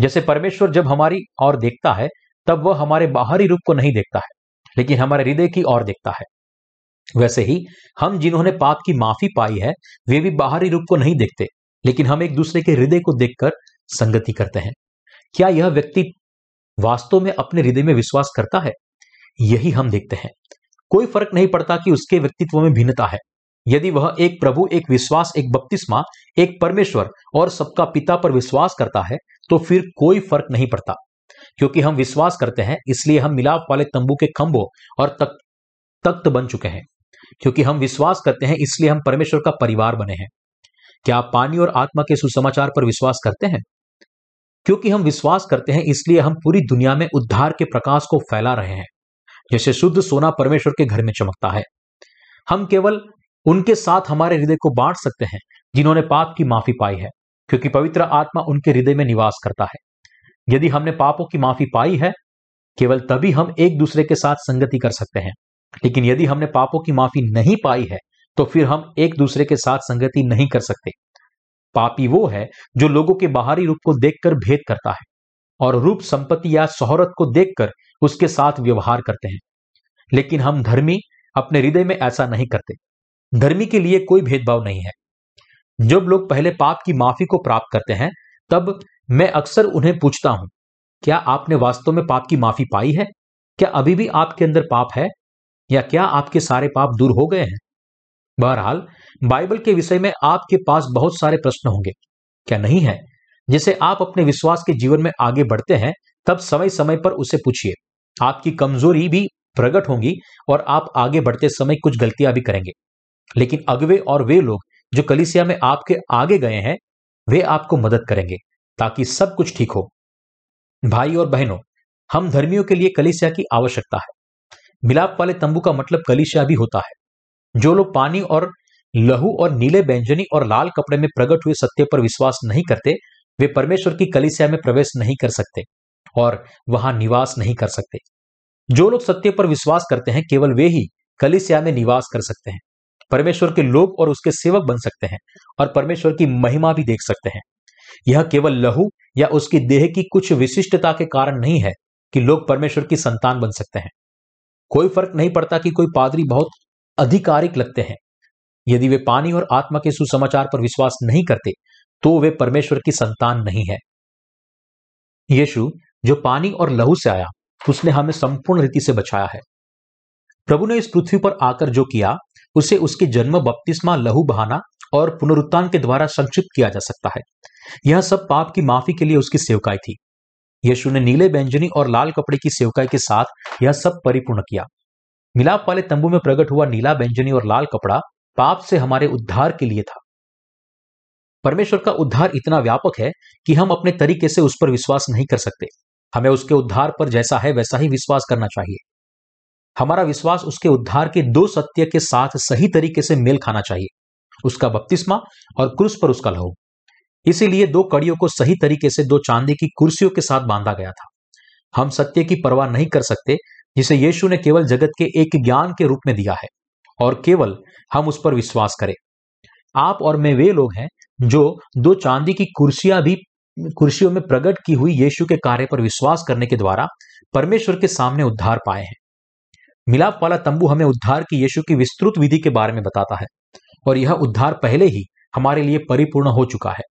जैसे परमेश्वर जब हमारी और देखता है, तब वह हमारे बाहरी रूप को नहीं देखता है, लेकिन हमारे हृदय की ओर देखता है। वैसे ही हम जिन्होंने पाप की माफ़ी पाई है, वे भी बाहरी रूप को नहीं देखते, लेकिन हम एक दूसरे के हृदय को देखकर संगति करते हैं। क्या यह व्यक्ति वास्तव में अपने हृदय में विश्वास करता है? यही हम देखते हैं। कोई फ़र्क नहीं पड़ता कि उसके व्यक्तित्व में भिन्नता है। यदि वह एक प्रभु, एक विश्वास, एक बपतिस्मा, एक परमेश्वर और सबका पिता पर विश्वास करता है तो फिर कोई फ़र्क नहीं पड़ता। क्योंकि हम विश्वास करते हैं, इसलिए हम मिलाप वाले तंबू के खंभों और तक, तख्त बन चुके हैं। क्योंकि हम विश्वास करते हैं, इसलिए हम परमेश्वर का परिवार बने हैं। क्या आप पानी और आत्मा के सुसमाचार पर विश्वास करते हैं? क्योंकि हम विश्वास करते हैं, इसलिए हम पूरी दुनिया में उद्धार के प्रकाश को फैला रहे हैं। जैसे शुद्ध सोना परमेश्वर के घर में चमकता है। हम केवल उनके साथ हमारे हृदय को बांट सकते हैं, जिन्होंने पाप की माफ़ी पाई है, क्योंकि पवित्र आत्मा उनके हृदय में निवास करता है। यदि हमने पापों की माफ़ी पाई है, केवल तभी हम एक दूसरे के साथ संगति कर सकते हैं। लेकिन यदि हमने पापों की माफ़ी नहीं पाई है तो फिर हम एक दूसरे के साथ संगति नहीं कर सकते। पापी वो है जो लोगों के बाहरी रूप को देखकर भेद करता है और रूप संपत्ति या शोहरत को देखकर उसके साथ व्यवहार करते हैं। लेकिन हम धर्मी अपने हृदय में ऐसा नहीं करते। धर्मी के लिए कोई भेदभाव नहीं है। जब लोग पहले पाप की माफ़ी को प्राप्त करते हैं, तब मैं अक्सर उन्हें पूछता हूँ, क्या आपने वास्तव में पाप की माफ़ी पाई है? क्या अभी भी आपके अंदर पाप है? या क्या आपके सारे पाप दूर हो गए हैं? बहरहाल, बाइबल के विषय में आपके पास बहुत सारे प्रश्न होंगे। क्या नहीं है? जिसे आप अपने विश्वास के जीवन में आगे बढ़ते हैं, तब समय समय पर उसे पूछिए। आपकी कमज़ोरी भी प्रकट होंगी और आप आगे बढ़ते समय कुछ गलतियाँ भी करेंगे। लेकिन अगवे और वे लोग जो कलिसिया में आपके आगे गए हैं, वे आपको मदद करेंगे, ताकि सब कुछ ठीक हो। भाई और बहनों, हम धर्मियों के लिए कलिसिया की आवश्यकता है। मिलाप वाले तंबू का मतलब कलिसिया भी होता है। जो लोग पानी और लहू और नीले व्यंजनी और लाल कपड़े में प्रकट हुए सत्य पर विश्वास नहीं करते, वे परमेश्वर की कलिसिया में प्रवेश नहीं कर सकते और वहाँ निवास नहीं कर सकते। जो लोग सत्य पर विश्वास करते हैं, केवल वे ही कलिसिया में निवास कर सकते हैं। परमेश्वर के लोग और उसके सेवक बन सकते हैं और परमेश्वर की महिमा भी देख सकते हैं। यह केवल लहू या उसकी देह की कुछ विशिष्टता के कारण नहीं है कि लोग परमेश्वर की संतान बन सकते हैं। कोई फ़र्क नहीं पड़ता कि कोई पादरी बहुत अधिकारिक लगते हैं। यदि वे पानी और आत्मा के सुसमाचार पर विश्वास नहीं करते तो वे परमेश्वर की संतान नहीं है। यीशु, जो पानी और लहू से आया, उसने हमें संपूर्ण रीति से बचाया है। प्रभु ने इस पृथ्वी पर आकर जो किया, उसे उसके जन्म, बपतिस्मा, लहू बहाना और पुनरुत्थान के द्वारा संक्षिप्त किया जा सकता है। यह सब पाप की माफ़ी के लिए उसकी सेवकाई थी। यीशु ने नीले व्यंजनी और लाल कपड़े की सेवकाई के साथ यह सब परिपूर्ण किया। मिलाप वाले तंबू में प्रकट हुआ नीला व्यंजनी और लाल कपड़ा पाप से हमारे उद्धार के लिए था। परमेश्वर का उद्धार इतना व्यापक है कि हम अपने तरीके से उस पर विश्वास नहीं कर सकते। हमें उसके उद्धार पर जैसा है वैसा ही विश्वास करना चाहिए। हमारा विश्वास उसके उद्धार के दो सत्य के साथ सही तरीके से मेल खाना चाहिए। उसका बपतिस्मा और क्रूस पर उसका लहू। इसीलिए दो कड़ियों को सही तरीके से दो चांदी की कुर्सियों के साथ बांधा गया था। हम सत्य की परवाह नहीं कर सकते जिसे यीशु ने केवल जगत के एक ज्ञान के रूप में दिया है और केवल हम उस पर विश्वास करें। आप और मैं वे लोग हैं जो दो चांदी की कुर्सियाँ भी, कुर्सियों में प्रकट की हुई यीशु के कार्य पर विश्वास करने के द्वारा परमेश्वर के सामने उद्धार पाए हैं। मिलाप वाला तंबू हमें उद्धार की यीशु की विस्तृत विधि के बारे में बताता है और यह उद्धार पहले ही हमारे लिए परिपूर्ण हो चुका है।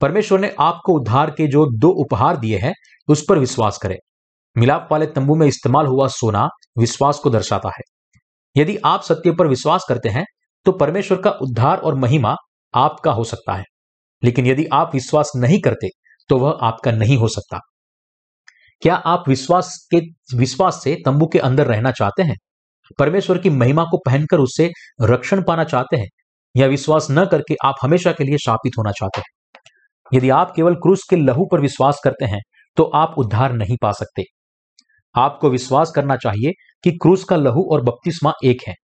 परमेश्वर ने आपको उद्धार के जो दो उपहार दिए हैं, उस पर विश्वास करें। मिलाप वाले तंबू में इस्तेमाल हुआ सोना विश्वास को दर्शाता है। यदि आप सत्य पर विश्वास करते हैं तो परमेश्वर का उद्धार और महिमा आपका हो सकता है। लेकिन यदि आप विश्वास नहीं करते तो वह आपका नहीं हो सकता। क्या आप विश्वास के, विश्वास से तंबू के अंदर रहना चाहते हैं? परमेश्वर की महिमा को पहनकर उससे रक्षण पाना चाहते हैं, या विश्वास न करके आप हमेशा के लिए शापित होना चाहते हैं? यदि आप केवल क्रूस के लहू पर विश्वास करते हैं तो आप उद्धार नहीं पा सकते। आपको विश्वास करना चाहिए कि क्रूस का लहू और बपतिस्मा एक है।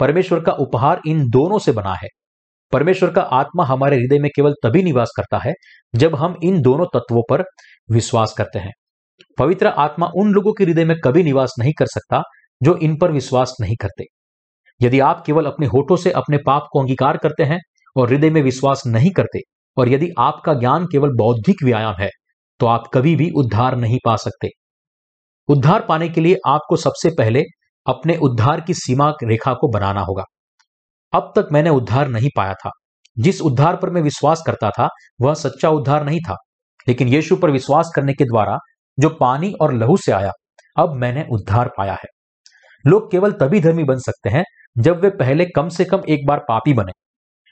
परमेश्वर का उपहार इन दोनों से बना है। परमेश्वर का आत्मा हमारे हृदय में केवल तभी निवास करता है जब हम इन दोनों तत्वों पर विश्वास करते हैं। पवित्र आत्मा उन लोगों के हृदय में कभी निवास नहीं कर सकता जो इन पर विश्वास नहीं करते। यदि आप केवल अपने होठों से अपने पाप को अंगीकार करते हैं और हृदय में विश्वास नहीं करते और यदि आपका ज्ञान केवल बौद्धिक व्यायाम है तो आप कभी भी उद्धार नहीं पा सकते। उद्धार पाने के लिए आपको सबसे पहले अपने उद्धार की सीमा रेखा को बनाना होगा। अब तक मैंने उद्धार नहीं पाया था। जिस उद्धार पर मैं विश्वास करता था, वह सच्चा उद्धार नहीं था। लेकिन यीशु पर विश्वास करने के द्वारा जो पानी और लहू से आया, अब मैंने उद्धार पाया है। लोग केवल तभी धर्मी बन सकते हैं जब वे पहले कम से कम एक बार पापी बने।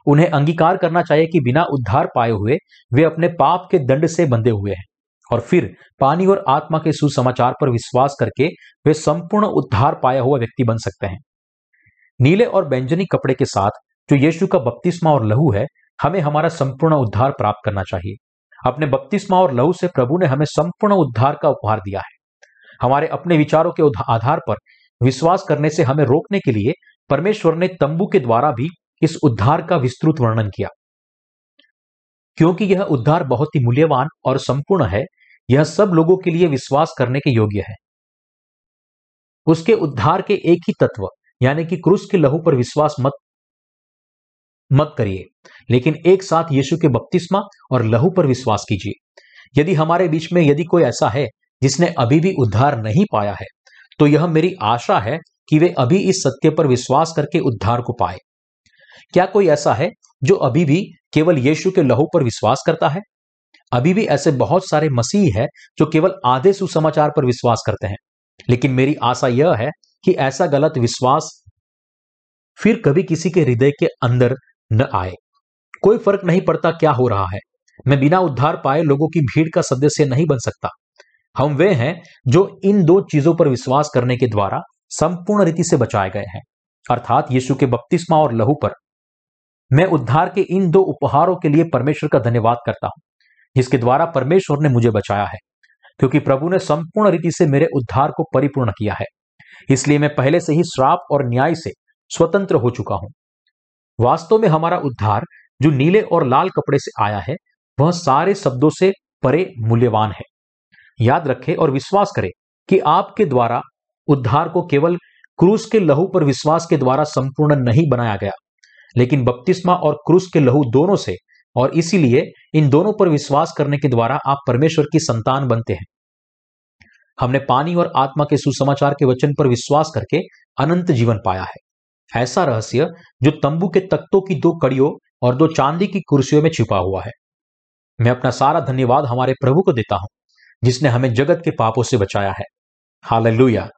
उन्हें अंगीकार करना चाहिए कि बिना उद्धार पाए हुए वे अपने पाप के दंड से बंधे हुए हैं। और फिर पानी और आत्मा के सुसमाचार पर विश्वास करके वे संपूर्ण उद्धार पाया हुआ व्यक्ति बन सकते हैं। नीले और व्यंजनी कपड़े के साथ जो यीशु का बपतिस्मा और लहू है, हमें हमारा संपूर्ण उद्धार प्राप्त करना चाहिए। अपने बपतिस्मा और लहू से प्रभु ने हमें संपूर्ण उद्धार का उपहार दिया है। हमारे अपने विचारों के आधार पर विश्वास करने से हमें रोकने के लिए परमेश्वर ने तंबू के द्वारा भी इस उद्धार का विस्तृत वर्णन किया। क्योंकि यह उद्धार बहुत ही मूल्यवान और संपूर्ण है यह सब लोगों के लिए विश्वास करने के योग्य है। उसके उद्धार के एक ही तत्व, यानी कि क्रूस के लहू पर विश्वास मत मत करिए, लेकिन एक साथ यीशु के बपतिस्मा और लहू पर विश्वास कीजिए। यदि हमारे बीच में यदि कोई ऐसा है, जिसने अभी भी उद्धार नहीं पाया है तो यह मेरी आशा है कि वे अभी इस सत्य पर विश्वास करके उद्धार को पाए। क्या कोई ऐसा है, जो अभी भी केवल यीशु के लहू पर विश्वास करता है? अभी भी ऐसे बहुत सारे मसीह है जो केवल आधे सुसमाचार पर विश्वास करते हैं। लेकिन मेरी आशा यह है कि ऐसा गलत विश्वास फिर कभी किसी के हृदय के अंदर न आए। कोई फ़र्क नहीं पड़ता क्या हो रहा है। मैं बिना उद्धार पाए लोगों की भीड़ का सदस्य नहीं बन सकता। हम वे हैं जो इन दो चीज़ों पर विश्वास करने के द्वारा संपूर्ण रीति से बचाए गए हैं। अर्थात यीशु के बपतिस्मा और लहू पर। मैं उद्धार के इन दो उपहारों के लिए परमेश्वर का धन्यवाद करता हूँ। जिसके द्वारा परमेश्वर ने मुझे बचाया है, क्योंकि प्रभु ने संपूर्ण रीति से मेरे उद्धार को परिपूर्ण किया है। इसलिए मैं पहले से ही श्राप और न्याय से स्वतंत्र हो चुका हूँ। वास्तव में हमारा उद्धार जो नीले और लाल कपड़े से आया है, वह सारे शब्दों से परे मूल्यवान है। याद रखें और विश्वास करें कि आपके द्वारा उद्धार को केवल क्रूस के लहू पर विश्वास के द्वारा संपूर्ण नहीं बनाया गया, लेकिन बपतिस्मा और क्रूस के लहू दोनों से और इसीलिए इन दोनों पर विश्वास करने के द्वारा आप परमेश्वर की संतान बनते हैं। हमने पानी और आत्मा के सुसमाचार के वचन पर विश्वास करके अनंत जीवन पाया है। ऐसा रहस्य जो तंबू के तख्तों की दो कड़ियों और दो चांदी की कुर्सियों में छिपा हुआ है। मैं अपना सारा धन्यवाद हमारे प्रभु को देता हूँ, जिसने हमें जगत के पापों से बचाया है। हाल हालेलुया।